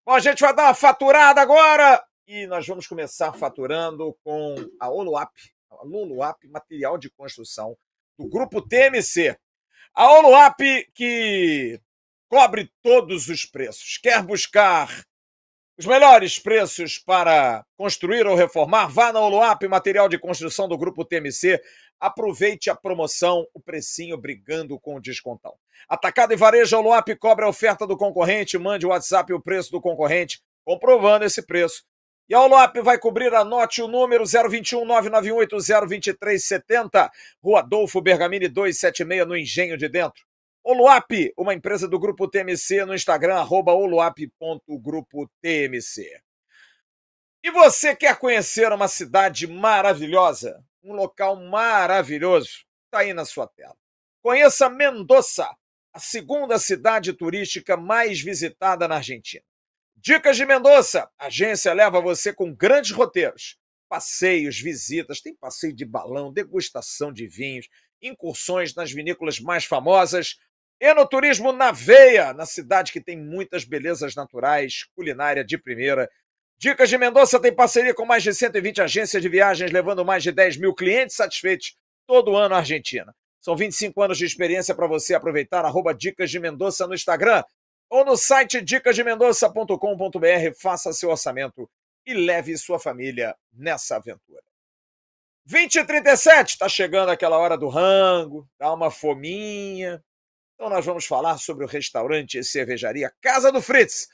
Bom, a gente vai dar uma faturada agora e nós vamos começar faturando com a Oluap, a Luluap Material de Construção, do grupo TMC. A Oluap que cobre todos os preços. Quer buscar os melhores preços para construir ou reformar? Vá na Oluap Material de Construção do grupo TMC. Aproveite a promoção, o precinho brigando com o descontão. Atacado e varejo Oluap cobra a oferta do concorrente, mande o WhatsApp o preço do concorrente, comprovando esse preço. E a Olop vai cobrir, anote o número 021 998 02370, Rua Adolfo Bergamini 276, no Engenho de Dentro. Oluap, uma empresa do Grupo TMC, no Instagram, arroba oluap.grupotmc. E você quer conhecer uma cidade maravilhosa? Um local maravilhoso? Está aí na sua tela. Conheça Mendoza, a segunda cidade turística mais visitada na Argentina. Dicas de Mendonça. A agência leva você com grandes roteiros. Passeios, visitas, tem passeio de balão, degustação de vinhos, incursões nas vinícolas mais famosas. Enoturismo na veia, na cidade que tem muitas belezas naturais, culinária de primeira. Dicas de Mendonça tem parceria com mais de 120 agências de viagens, levando mais de 10 mil clientes satisfeitos todo ano à Argentina. São 25 anos de experiência para você aproveitar. Arroba Dicas de Mendonça no Instagram ou no site dicasdemendoça.com.br, faça seu orçamento e leve sua família nessa aventura. 20 e 37, está chegando aquela hora do rango, dá uma fominha. Então nós vamos falar sobre o restaurante e cervejaria Casa do Fritz.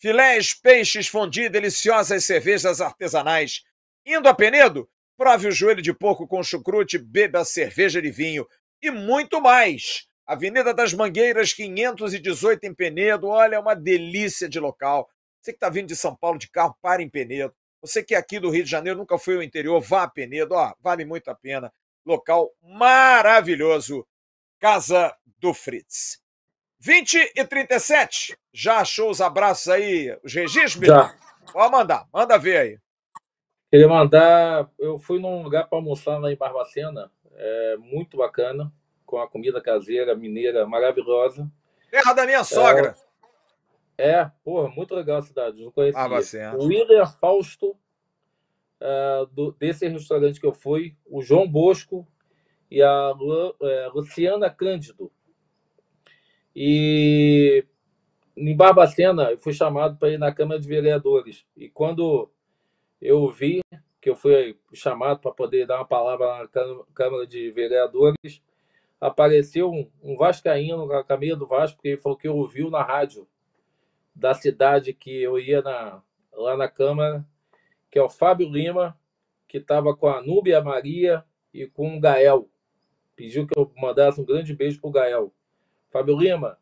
Filés, peixes, fondue, deliciosas cervejas artesanais. Indo a Penedo, prove o joelho de porco com chucrute, beba cerveja de vinho e muito mais. Avenida das Mangueiras, 518 em Penedo. Olha, é uma delícia de local. Você que está vindo de São Paulo de carro, para em Penedo. Você que é aqui do Rio de Janeiro nunca foi ao interior, vá a Penedo. Ó, vale muito a pena. Local maravilhoso. Casa do Fritz. 20 e 37. Já achou os abraços aí, os registros? Já. Pode mandar, manda ver aí. Queria mandar. Eu fui num lugar para almoçar lá em Barbacena, é muito bacana com a comida caseira mineira maravilhosa. Terra da minha sogra. É, é porra, muito legal a cidade, não conhecia. É. O William Fausto, uh, do, desse restaurante que eu fui, o João Bosco e a Lu, uh, Luciana Cândido. E em Barbacena, eu fui chamado para ir na Câmara de Vereadores. E quando eu vi que eu fui chamado para poder dar uma palavra na Câmara de Vereadores, apareceu um, um vascaíno com a camisa do Vasco, porque ele falou que ouviu na rádio da cidade que eu ia na, lá na Câmara, que é o Fábio Lima, que estava com a Núbia Maria e com o Gael. Pediu que eu mandasse um grande beijo para o Gael. Fábio Lima,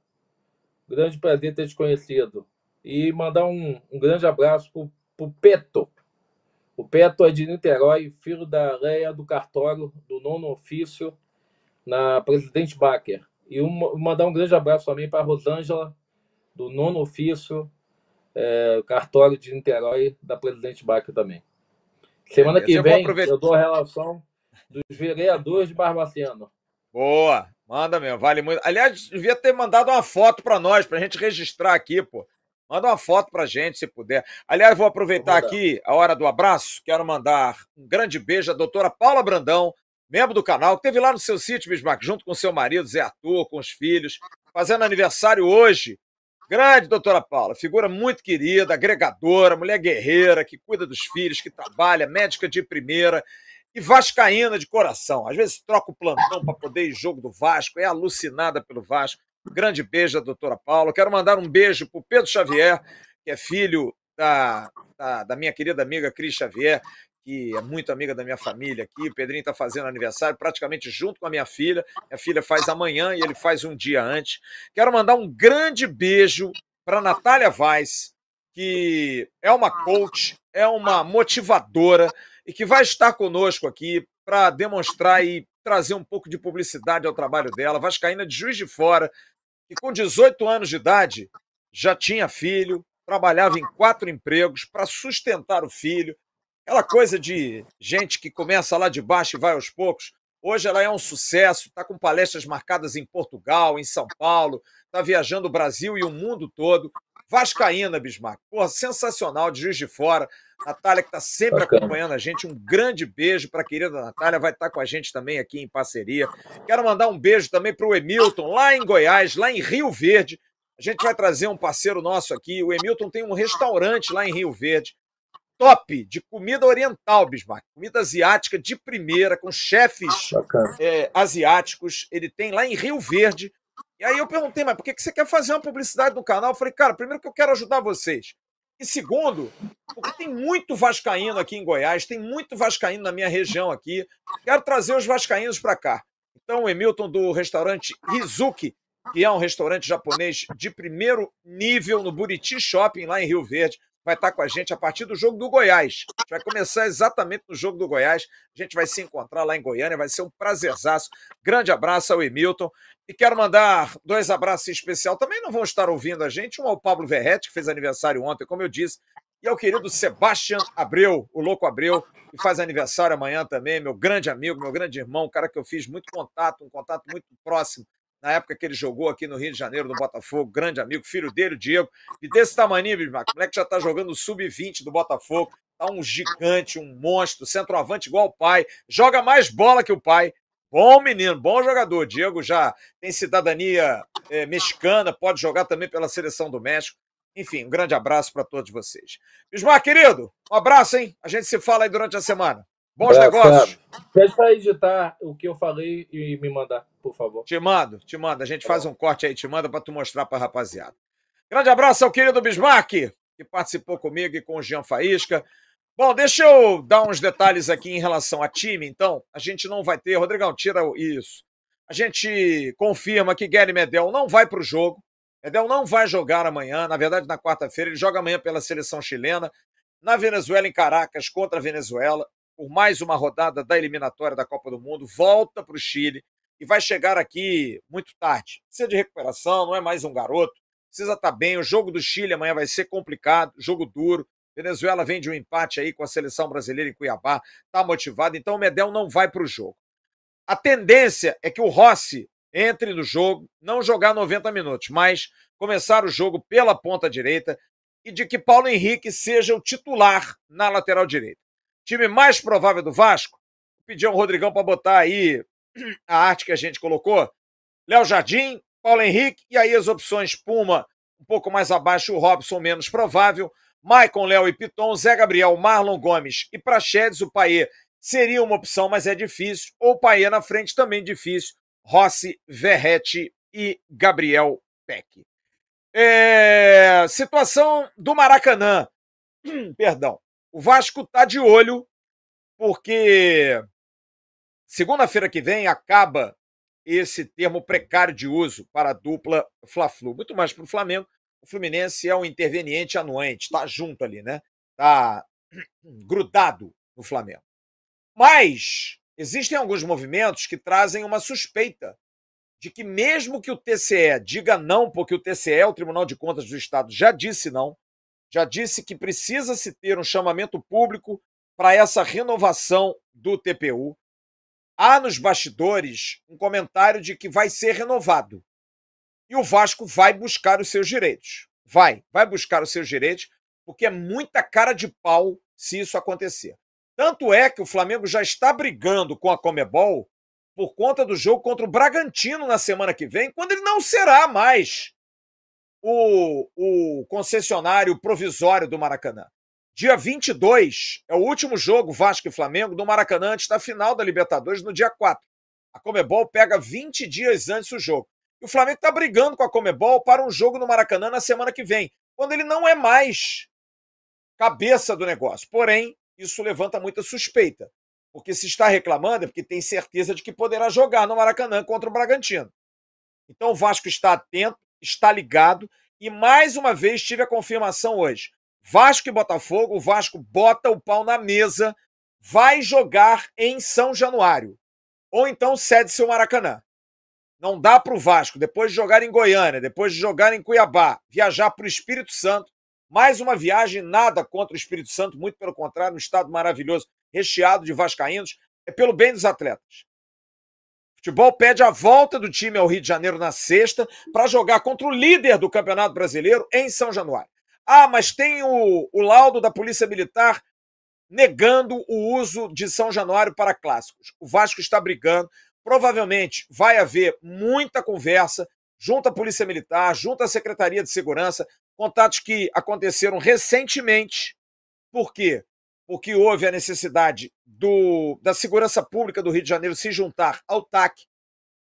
grande prazer ter te conhecido. E mandar um, um grande abraço para o Peto. O Peto é de Niterói, filho da Leia do cartório do nono ofício na Presidente Baker. E um, mandar um grande abraço também para a Rosângela, do nono ofício, é, cartório de Niterói, da Presidente Baker também. Semana que vem eu dou a relação dos vereadores de Barbacena. Boa, manda mesmo, vale muito. Aliás, devia ter mandado uma foto para nós, para a gente registrar aqui, pô. Manda uma foto para gente, se puder. Aliás, vou aproveitar vou aqui a hora do abraço. Quero mandar um grande beijo à doutora Paula Brandão, membro do canal, que teve lá no seu sítio, Bismarck, junto com seu marido, Zé Arthur, com os filhos, fazendo aniversário hoje. Grande doutora Paula, figura muito querida, agregadora, mulher guerreira, que cuida dos filhos, que trabalha, médica de primeira e vascaína de coração. Às vezes troca o plantão para poder ir jogo do Vasco, é alucinada pelo Vasco. Grande beijo, doutora Paula. Quero mandar um beijo para o Pedro Xavier, que é filho da, da, da, minha querida amiga Cris Xavier, que é muito amiga da minha família aqui. O Pedrinho está fazendo aniversário praticamente junto com a minha filha. Minha filha faz amanhã e ele faz um dia antes. Quero mandar um grande beijo para Natália Vaz, que é uma coach, é uma motivadora e que vai estar conosco aqui para demonstrar e trazer um pouco de publicidade ao trabalho dela. Vascaína de Juiz de Fora, que com 18 anos de idade já tinha filho, trabalhava em quatro empregos para sustentar o filho, Aquela coisa de gente que começa lá de baixo e vai aos poucos. Hoje ela é um sucesso, está com palestras marcadas em Portugal, em São Paulo, está viajando o Brasil e o mundo todo. Vascaína, Bismarck. Porra, sensacional, de Juiz de Fora. Natália, que está sempre Bacana. acompanhando a gente. Um grande beijo para a querida Natália, vai estar tá com a gente também aqui em parceria. Quero mandar um beijo também para o Emilton, lá em Goiás, lá em Rio Verde. A gente vai trazer um parceiro nosso aqui. O Emilton tem um restaurante lá em Rio Verde top de comida oriental, Bismarck. Comida asiática de primeira, com chefes é, asiáticos. Ele tem lá em Rio Verde. E aí eu perguntei, mas por que você quer fazer uma publicidade no canal? Eu falei, cara, primeiro que eu quero ajudar vocês. E segundo, porque tem muito vascaíno aqui em Goiás, tem muito vascaíno na minha região aqui. Quero trazer os vascaínos para cá. Então, o Emilton do restaurante Rizuki, que é um restaurante japonês de primeiro nível no Buriti Shopping, lá em Rio Verde, vai estar com a gente a partir do jogo do Goiás. A gente vai começar exatamente no jogo do Goiás. A gente vai se encontrar lá em Goiânia, vai ser um prazerzaço. Grande abraço ao Emilton. E quero mandar dois abraços em especial. Também não vão estar ouvindo a gente. Um ao Pablo Verretti, que fez aniversário ontem, como eu disse, e ao querido Sebastian Abreu, o Louco Abreu, que faz aniversário amanhã também, meu grande amigo, meu grande irmão, um cara que eu fiz muito contato, um contato muito próximo na época que ele jogou aqui no Rio de Janeiro, no Botafogo, grande amigo, filho dele, o Diego, e desse tamanho, Bismarck, o moleque já tá jogando o sub-20 do Botafogo, tá um gigante, um monstro, centroavante igual o pai, joga mais bola que o pai, Bom menino, bom jogador. Diego já tem cidadania é, mexicana, pode jogar também pela seleção do México. Enfim, um grande abraço para todos vocês. Bismar, querido, um abraço, hein? A gente se fala aí durante a semana. Bons abraço, negócios. Pede para editar o que eu falei e me mandar, por favor. Te mando, te mando. A gente faz um corte aí, te manda para tu mostrar para rapaziada. Grande abraço ao querido Bismarck, que participou comigo e com o Jean Faísca. Bom, deixa eu dar uns detalhes aqui em relação a time, então. A gente não vai ter. Rodrigão, tira isso. A gente confirma que Gary Medel não vai para o jogo. Medel não vai jogar amanhã, na verdade, na quarta-feira. Ele joga amanhã pela seleção chilena, na Venezuela, em Caracas, contra a Venezuela, por mais uma rodada da eliminatória da Copa do Mundo. Volta para o Chile e vai chegar aqui muito tarde. Precisa de recuperação, não é mais um garoto. Precisa estar tá bem. O jogo do Chile amanhã vai ser complicado, jogo duro. Venezuela vem de um empate aí com a seleção brasileira em Cuiabá, está motivado, então o Medel não vai para o jogo. A tendência é que o Rossi entre no jogo, não jogar 90 minutos, mas começar o jogo pela ponta direita e de que Paulo Henrique seja o titular na lateral direita. Time mais provável do Vasco, pedir ao Rodrigão para botar aí a arte que a gente colocou. Léo Jardim, Paulo Henrique, e aí as opções Puma, um pouco mais abaixo, o Robson menos provável, Maicon, Léo e Piton, Zé Gabriel, Marlon Gomes e Praxedes, o Paê seria uma opção, mas é difícil. Ou Paê na frente também difícil. Rossi, Verrete e Gabriel Peck. É... Situação do Maracanã. Perdão. O Vasco está de olho porque segunda-feira que vem acaba esse termo precário de uso para a dupla Fla-Flu. Muito mais para o Flamengo, o Fluminense é um interveniente anuente, está junto ali, né? Está grudado no Flamengo. Mas existem alguns movimentos que trazem uma suspeita de que, mesmo que o TCE diga não, porque o TCE, o Tribunal de Contas do Estado, já disse não, já disse que precisa se ter um chamamento público para essa renovação do TPU. Há nos bastidores um comentário de que vai ser renovado. E o Vasco vai buscar os seus direitos. Vai, vai buscar os seus direitos, porque é muita cara de pau se isso acontecer. Tanto é que o Flamengo já está brigando com a Comebol por conta do jogo contra o Bragantino na semana que vem, quando ele não será mais o, o concessionário provisório do Maracanã. Dia 22 é o último jogo Vasco e Flamengo do Maracanã antes da final da Libertadores no dia 4. A Comebol pega 20 dias antes do jogo. E o Flamengo está brigando com a Comebol para um jogo no Maracanã na semana que vem, quando ele não é mais cabeça do negócio. Porém, isso levanta muita suspeita, porque se está reclamando é porque tem certeza de que poderá jogar no Maracanã contra o Bragantino. Então o Vasco está atento, está ligado e mais uma vez tive a confirmação hoje. Vasco e Botafogo, o Vasco bota o pau na mesa, vai jogar em São Januário. Ou então cede seu Maracanã. Não dá para o Vasco, depois de jogar em Goiânia, depois de jogar em Cuiabá, viajar para o Espírito Santo. Mais uma viagem, nada contra o Espírito Santo, muito pelo contrário, um estado maravilhoso, recheado de vascaínos, é pelo bem dos atletas. Futebol pede a volta do time ao Rio de Janeiro na sexta para jogar contra o líder do Campeonato Brasileiro em São Januário. Ah, mas tem o, o laudo da Polícia Militar negando o uso de São Januário para clássicos. O Vasco está brigando, provavelmente vai haver muita conversa junto à Polícia Militar, junto à Secretaria de Segurança, contatos que aconteceram recentemente. Por quê? Porque houve a necessidade do, da Segurança Pública do Rio de Janeiro se juntar ao TAC,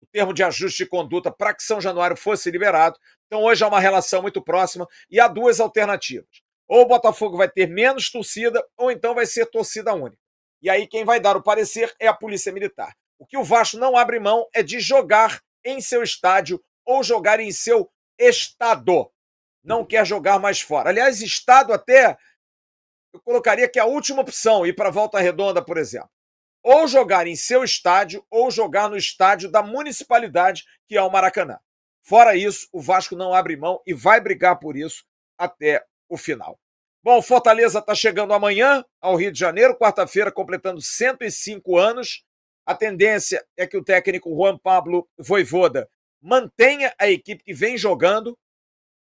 o termo de ajuste de conduta, para que São Januário fosse liberado. Então, hoje há uma relação muito próxima e há duas alternativas. Ou o Botafogo vai ter menos torcida, ou então vai ser torcida única. E aí quem vai dar o parecer é a Polícia Militar. O que o Vasco não abre mão é de jogar em seu estádio ou jogar em seu estado. Não quer jogar mais fora. Aliás, estado até eu colocaria que é a última opção, ir para Volta Redonda, por exemplo. Ou jogar em seu estádio, ou jogar no estádio da municipalidade, que é o Maracanã. Fora isso, o Vasco não abre mão e vai brigar por isso até o final. Bom, Fortaleza está chegando amanhã ao Rio de Janeiro, quarta-feira, completando 105 anos. A tendência é que o técnico Juan Pablo Voivoda mantenha a equipe que vem jogando,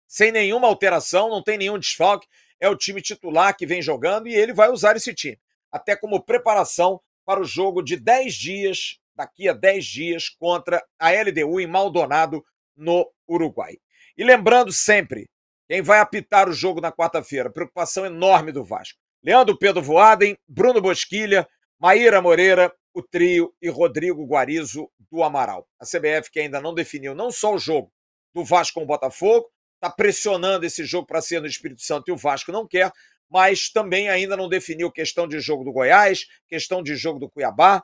sem nenhuma alteração, não tem nenhum desfalque. É o time titular que vem jogando e ele vai usar esse time, até como preparação para o jogo de 10 dias, daqui a 10 dias, contra a LDU em Maldonado, no Uruguai. E lembrando sempre, quem vai apitar o jogo na quarta-feira? Preocupação enorme do Vasco. Leandro Pedro Voaden, Bruno Bosquilha, Maíra Moreira, o trio e Rodrigo Guarizo do Amaral. A CBF que ainda não definiu não só o jogo do Vasco com o Botafogo, está pressionando esse jogo para ser no Espírito Santo e o Vasco não quer, mas também ainda não definiu questão de jogo do Goiás, questão de jogo do Cuiabá.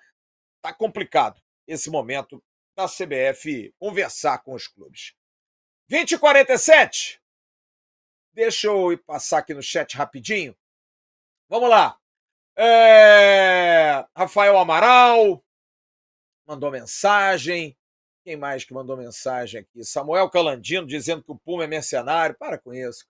Está complicado esse momento da CBF conversar com os clubes. 20 e 47. Deixa eu passar aqui no chat rapidinho. Vamos lá. É... Rafael Amaral mandou mensagem. Quem mais que mandou mensagem aqui? Samuel Calandino dizendo que o Puma é mercenário. Para com isso.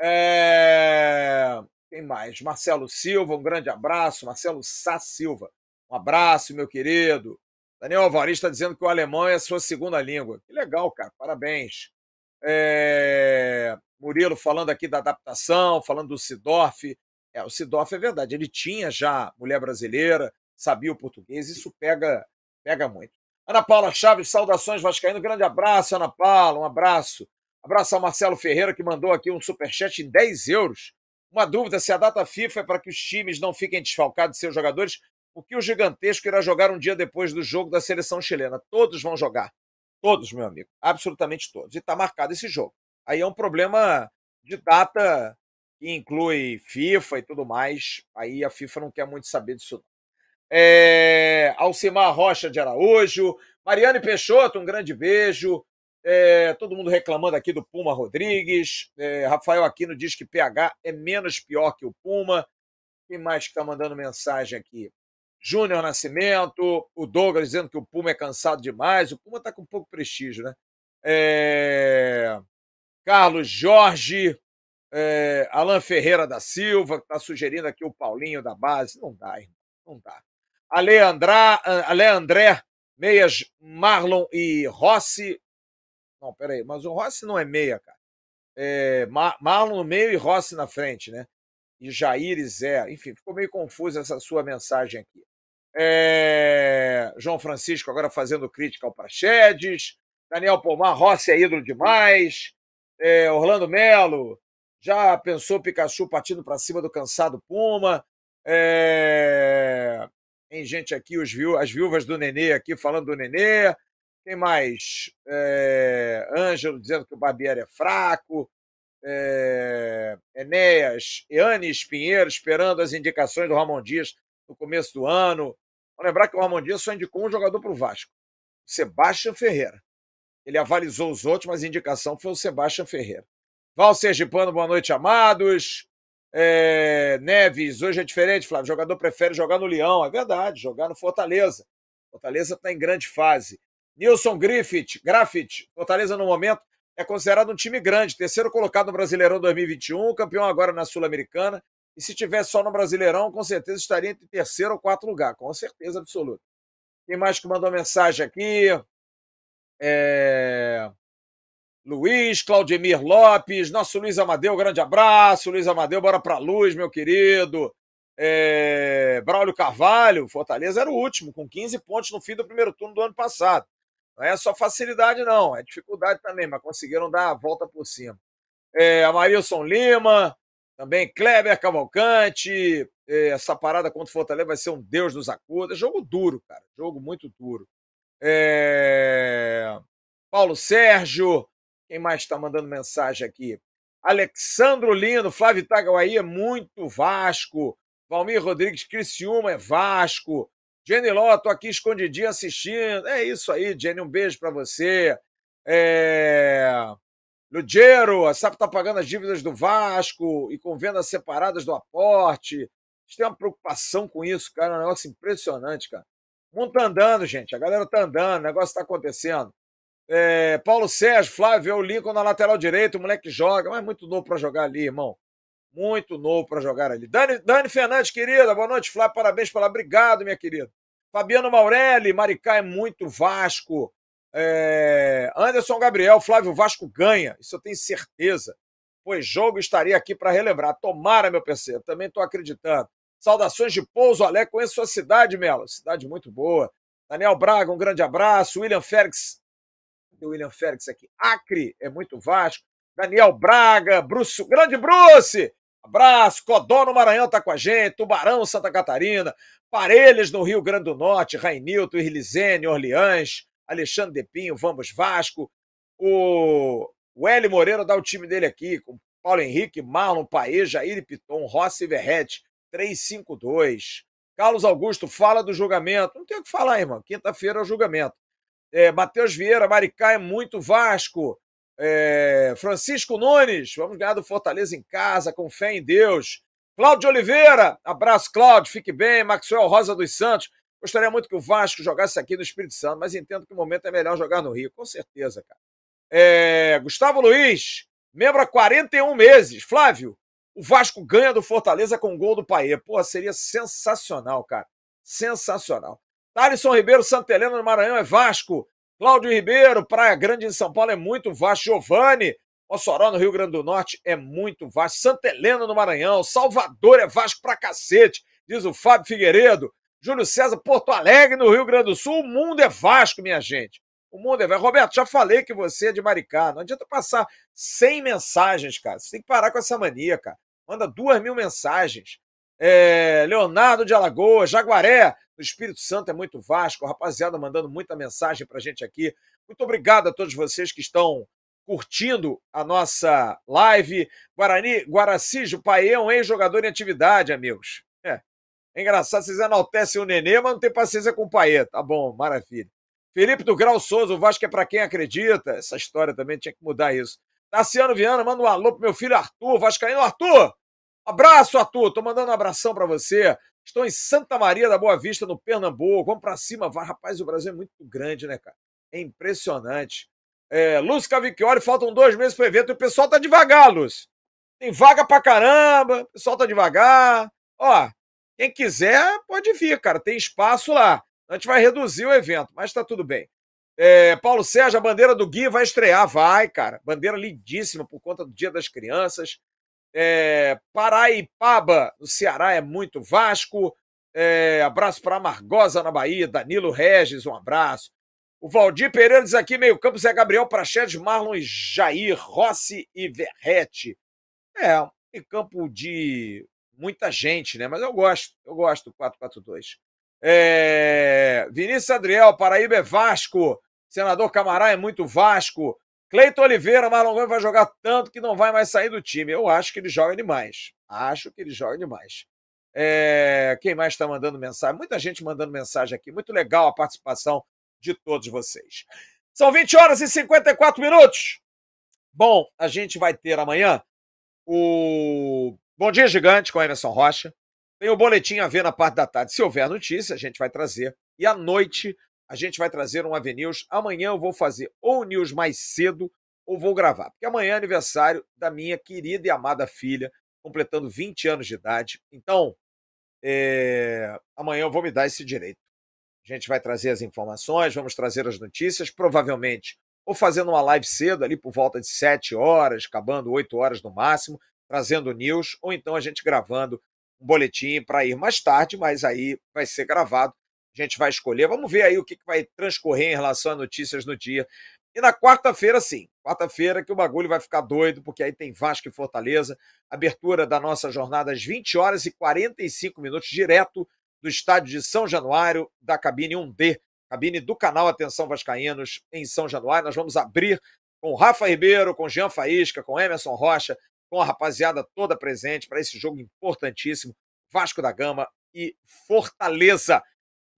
É... Quem mais? Marcelo Silva, um grande abraço. Marcelo Sá Silva, um abraço, meu querido. Daniel Alvarez está dizendo que o alemão é a sua segunda língua. Que legal, cara. Parabéns. É... Murilo falando aqui da adaptação, falando do Sidorf. É, o Sidorf é verdade, ele tinha já mulher brasileira, sabia o português, isso pega, pega muito. Ana Paula Chaves, saudações Vascaíno, grande abraço, Ana Paula, um abraço. Abraço ao Marcelo Ferreira, que mandou aqui um superchat em 10 euros. Uma dúvida: se a data FIFA é para que os times não fiquem desfalcados de seus jogadores, o que o gigantesco irá jogar um dia depois do jogo da seleção chilena? Todos vão jogar. Todos, meu amigo. Absolutamente todos. E está marcado esse jogo. Aí é um problema de data que inclui FIFA e tudo mais. Aí a FIFA não quer muito saber disso. É... Alcimar Rocha de Araújo, Mariane Peixoto, um grande beijo. É... todo mundo reclamando aqui do Puma Rodrigues. É... Rafael Aquino diz que PH é menos pior que o Puma. Quem mais está mandando mensagem aqui? Júnior Nascimento, o Douglas dizendo que o Puma é cansado demais. O Puma está com pouco prestígio, né? É... Carlos Jorge, é... Alan Ferreira da Silva, que está sugerindo aqui o Paulinho da base. Não dá, irmão. Não dá. Ale, Andrá, Ale André, meias Marlon e Rossi. Não, peraí, mas o Rossi não é meia, cara. É... Mar... Marlon no meio e Rossi na frente, né? E Jair e Zé. Enfim, ficou meio confusa essa sua mensagem aqui. É... João Francisco agora fazendo crítica ao Praxedes. Daniel Pomar, Rossi é ídolo demais. É... Orlando Melo, já pensou Pikachu partindo para cima do cansado Puma. É... Tem gente aqui, os viú... as viúvas do Nenê aqui falando do Nenê. Quem mais? É... Ângelo dizendo que o Barbieri é fraco. É... Enéas, Eanes Pinheiro esperando as indicações do Ramon Dias no começo do ano. Vamos lembrar que o Ramon Dias só indicou um jogador para o Vasco, Sebastião Ferreira. Ele avalizou os outros, mas a indicação foi o Sebastião Ferreira. Val Sergipano, boa noite, amados. É, Neves, hoje é diferente, Flávio. O jogador prefere jogar no Leão, é verdade, jogar no Fortaleza. Fortaleza está em grande fase. Nilson Griffith, Graffit, Fortaleza no momento é considerado um time grande, terceiro colocado no Brasileirão 2021, campeão agora na Sul-Americana e se tivesse só no Brasileirão, com certeza estaria entre terceiro ou quarto lugar, com certeza absoluta. Quem mais que mandou mensagem aqui? É... Luiz, Claudemir Lopes, nosso Luiz Amadeu, grande abraço. Luiz Amadeu, bora pra luz, meu querido. É... Braulio Carvalho, Fortaleza era o último, com 15 pontos no fim do primeiro turno do ano passado. Não é só facilidade, não, é dificuldade também, mas conseguiram dar a volta por cima. É, Amarilson Lima, também Kleber Cavalcante, eh, essa parada contra o Fortaleza vai ser um Deus nos acuda. Jogo duro, cara. Jogo muito duro. É... Paulo Sérgio, quem mais está mandando mensagem aqui? Alexandro Lino, Flávio Itaguaí é muito Vasco. Valmir Rodrigues, Criciúma é Vasco. Jenny Ló, tô aqui escondidinho assistindo. É isso aí, Jenny, um beijo para você. É... Lugero, a SAP tá pagando as dívidas do Vasco e com vendas separadas do aporte. Gente tem uma preocupação com isso, cara. É um negócio impressionante, cara. O mundo tá andando, gente. A galera tá andando, o negócio tá acontecendo. É, Paulo Sérgio, Flávio, o Lincoln na lateral direita, o moleque joga, mas é muito novo para jogar ali, irmão. Muito novo para jogar ali. Dani, Dani Fernandes, querida, boa noite, Flávio, parabéns pela. Obrigado, minha querida. Fabiano Maurelli, Maricá é muito Vasco. É, Anderson Gabriel, Flávio Vasco ganha, isso eu tenho certeza. Pois jogo estaria aqui para relembrar. Tomara, meu parceiro, também estou acreditando. Saudações de Pouso Alegre, conheço sua cidade, Melo. Cidade muito boa. Daniel Braga, um grande abraço. William Félix, o William Félix aqui. Acre é muito Vasco. Daniel Braga, Bruce, grande Bruce! Abraço. Codó no Maranhão tá com a gente. Tubarão, Santa Catarina. Parelhas no Rio Grande do Norte. Rainilton, Irlizene, Orleans. Alexandre Depinho, Vamos Vasco. O, Hélio Moreira dá o time dele aqui, com Paulo Henrique, Marlon, Paê, Jair Piton, Rossi Verrete. 352. Carlos Augusto fala do julgamento. Não tem o que falar, irmão. Quinta-feira é o julgamento. É, Matheus Vieira, Maricá é muito Vasco. É, Francisco Nunes, vamos ganhar do Fortaleza em casa, com fé em Deus. Cláudio Oliveira, abraço, Cláudio, fique bem. Maxwell Rosa dos Santos, gostaria muito que o Vasco jogasse aqui no Espírito Santo, mas entendo que o momento é melhor jogar no Rio, com certeza, cara. É, Gustavo Luiz, membro há 41 meses. Flávio, o Vasco ganha do Fortaleza com o gol do Paê. Pô, seria sensacional, cara. Sensacional. Thalisson Ribeiro, Santa Helena no Maranhão é Vasco. Cláudio Ribeiro, Praia Grande em São Paulo é muito Vasco. Giovanni, Mossoró no Rio Grande do Norte é muito Vasco. Santa Helena no Maranhão. Salvador é Vasco pra cacete, diz o Fábio Figueiredo. Júlio César, Porto Alegre no Rio Grande do Sul. O mundo é Vasco, minha gente. O mundo é Vasco. Roberto, já falei que você é de Maricá. Não adianta passar 100 mensagens, cara. Você tem que parar com essa mania, cara. Manda duas mil mensagens. É, Leonardo de Alagoas, Jaguaré no Espírito Santo é muito Vasco, rapaziada mandando muita mensagem para a gente aqui. Muito obrigado a todos vocês que estão curtindo a nossa live. Guarani, Guaraci, Pai é ex-jogador em atividade, amigos. É. é engraçado, vocês enaltecem o Nenê, mas não tem paciência com o Paê. Tá bom, maravilha. Felipe do Grau Souza, o Vasco é para quem acredita. Essa história também tinha que mudar isso. Tassiano Viana, manda um alô pro meu filho Arthur, Vascaíno. Arthur, abraço, Arthur. Tô mandando um abração para você. Estou em Santa Maria da Boa Vista, no Pernambuco. Vamos para cima. Rapaz, o Brasil é muito grande, né, cara? É impressionante. É, Lúcio Cavicchioli, faltam dois meses para o evento e o pessoal tá devagar, Lúcio. Tem vaga pra caramba, o pessoal tá devagar. Ó, quem quiser pode vir, cara. Tem espaço lá. A gente vai reduzir o evento, mas tá tudo bem. É, Paulo Sérgio, a bandeira do Gui vai estrear. Vai, cara. Bandeira lindíssima por conta do Dia das Crianças. É, Paraipaba, no Ceará, é muito Vasco. É, abraço para Margosa, na Bahia. Danilo Regis, um abraço. O Valdir Pereira diz aqui: meio campo, Zé Gabriel, Praxedes, Marlon e Jair, Rossi e Verrete. É, um campo de muita gente, né? Mas eu gosto, eu gosto do 4-4-2. É, Vinícius Adriel, Paraíba é Vasco. Senador Camará é muito Vasco. Cleiton Oliveira, Marlon Gomes vai jogar tanto que não vai mais sair do time. Eu acho que ele joga demais. Acho que ele joga demais. É... Quem mais está mandando mensagem? Muita gente mandando mensagem aqui. Muito legal a participação de todos vocês. São 20 horas e 54 minutos. Bom, a gente vai ter amanhã o Bom Dia Gigante com Emerson Rocha. Tem o boletim a ver na parte da tarde. Se houver notícia, a gente vai trazer. E à noite, a gente vai trazer um Avenews. Amanhã eu vou fazer ou news mais cedo ou vou gravar, porque amanhã é aniversário da minha querida e amada filha, completando 20 anos de idade. Então, é... amanhã eu vou me dar esse direito. A gente vai trazer as informações, vamos trazer as notícias, provavelmente ou fazendo uma live cedo, ali por volta de 7 horas, acabando 8 horas no máximo, trazendo news, ou então a gente gravando um boletim para ir mais tarde, mas aí vai ser gravado a gente vai escolher. Vamos ver aí o que, vai transcorrer em relação a notícias no dia. E na quarta-feira, sim. Quarta-feira que o bagulho vai ficar doido, porque aí tem Vasco e Fortaleza. Abertura da nossa jornada às 20 horas e 45 minutos, direto do estádio de São Januário, da cabine 1D, cabine do canal Atenção Vascaínos, em São Januário. Nós vamos abrir com Rafa Ribeiro, com Jean Faísca, com Emerson Rocha, com a rapaziada toda presente para esse jogo importantíssimo, Vasco da Gama e Fortaleza.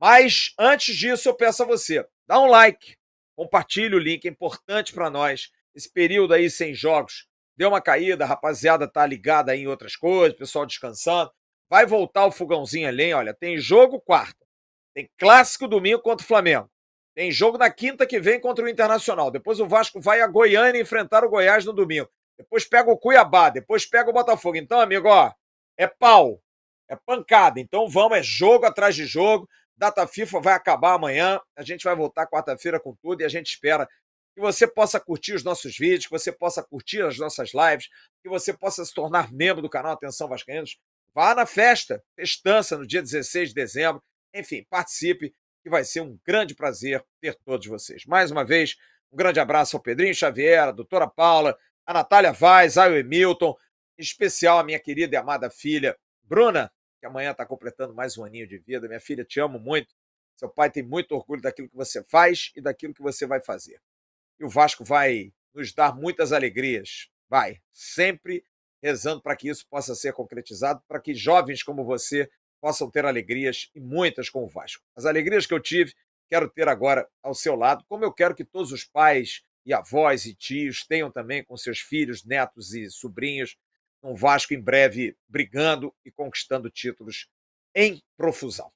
Mas antes disso, eu peço a você, dá um like, compartilhe o link, é importante para nós. Esse período aí sem jogos deu uma caída, a rapaziada tá ligada em outras coisas, pessoal descansando. Vai voltar o fogãozinho além, olha, tem jogo quarta, tem clássico domingo contra o Flamengo. Tem jogo na quinta que vem contra o Internacional. Depois o Vasco vai a Goiânia enfrentar o Goiás no domingo. Depois pega o Cuiabá, depois pega o Botafogo. Então, amigo, ó, é pau, é pancada. Então vamos, é jogo atrás de jogo. Data FIFA vai acabar amanhã. A gente vai voltar quarta-feira com tudo e a gente espera que você possa curtir os nossos vídeos, que você possa curtir as nossas lives, que você possa se tornar membro do canal Atenção Vascaínos. Vá na festa, festança no dia 16 de dezembro. Enfim, participe, que vai ser um grande prazer ter todos vocês. Mais uma vez, um grande abraço ao Pedrinho Xavier, a doutora Paula, a Natália Vaz, ao Emilton, em especial a minha querida e amada filha, Bruna, que amanhã está completando mais um aninho de vida. Minha filha, te amo muito. Seu pai tem muito orgulho daquilo que você faz e daquilo que você vai fazer. E o Vasco vai nos dar muitas alegrias. Vai, sempre rezando para que isso possa ser concretizado, para que jovens como você possam ter alegrias e muitas com o Vasco. As alegrias que eu tive, quero ter agora ao seu lado, como eu quero que todos os pais e avós e tios tenham também com seus filhos, netos e sobrinhos um Vasco em breve brigando e conquistando títulos em profusão.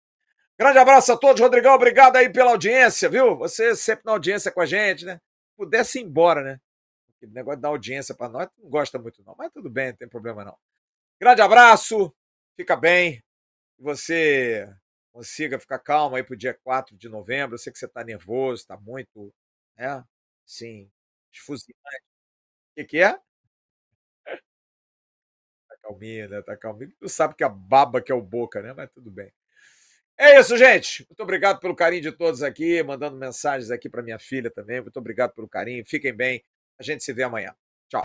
Grande abraço a todos, Rodrigão. Obrigado aí pela audiência, viu? Você sempre na audiência com a gente, né? Pudesse ir embora, né? O negócio dar audiência para nós não gosta muito, não. Mas tudo bem, não tem problema não. Grande abraço, fica bem. Que você consiga ficar calmo aí pro dia 4 de novembro. Eu sei que você está nervoso, está muito, né? Sim, esfuziante. O que, que é? calminha, né? Tá calminho. Tu sabe que a baba que é o boca, né? Mas tudo bem. É isso, gente. Muito obrigado pelo carinho de todos aqui, mandando mensagens aqui para minha filha também. Muito obrigado pelo carinho. Fiquem bem. A gente se vê amanhã. Tchau.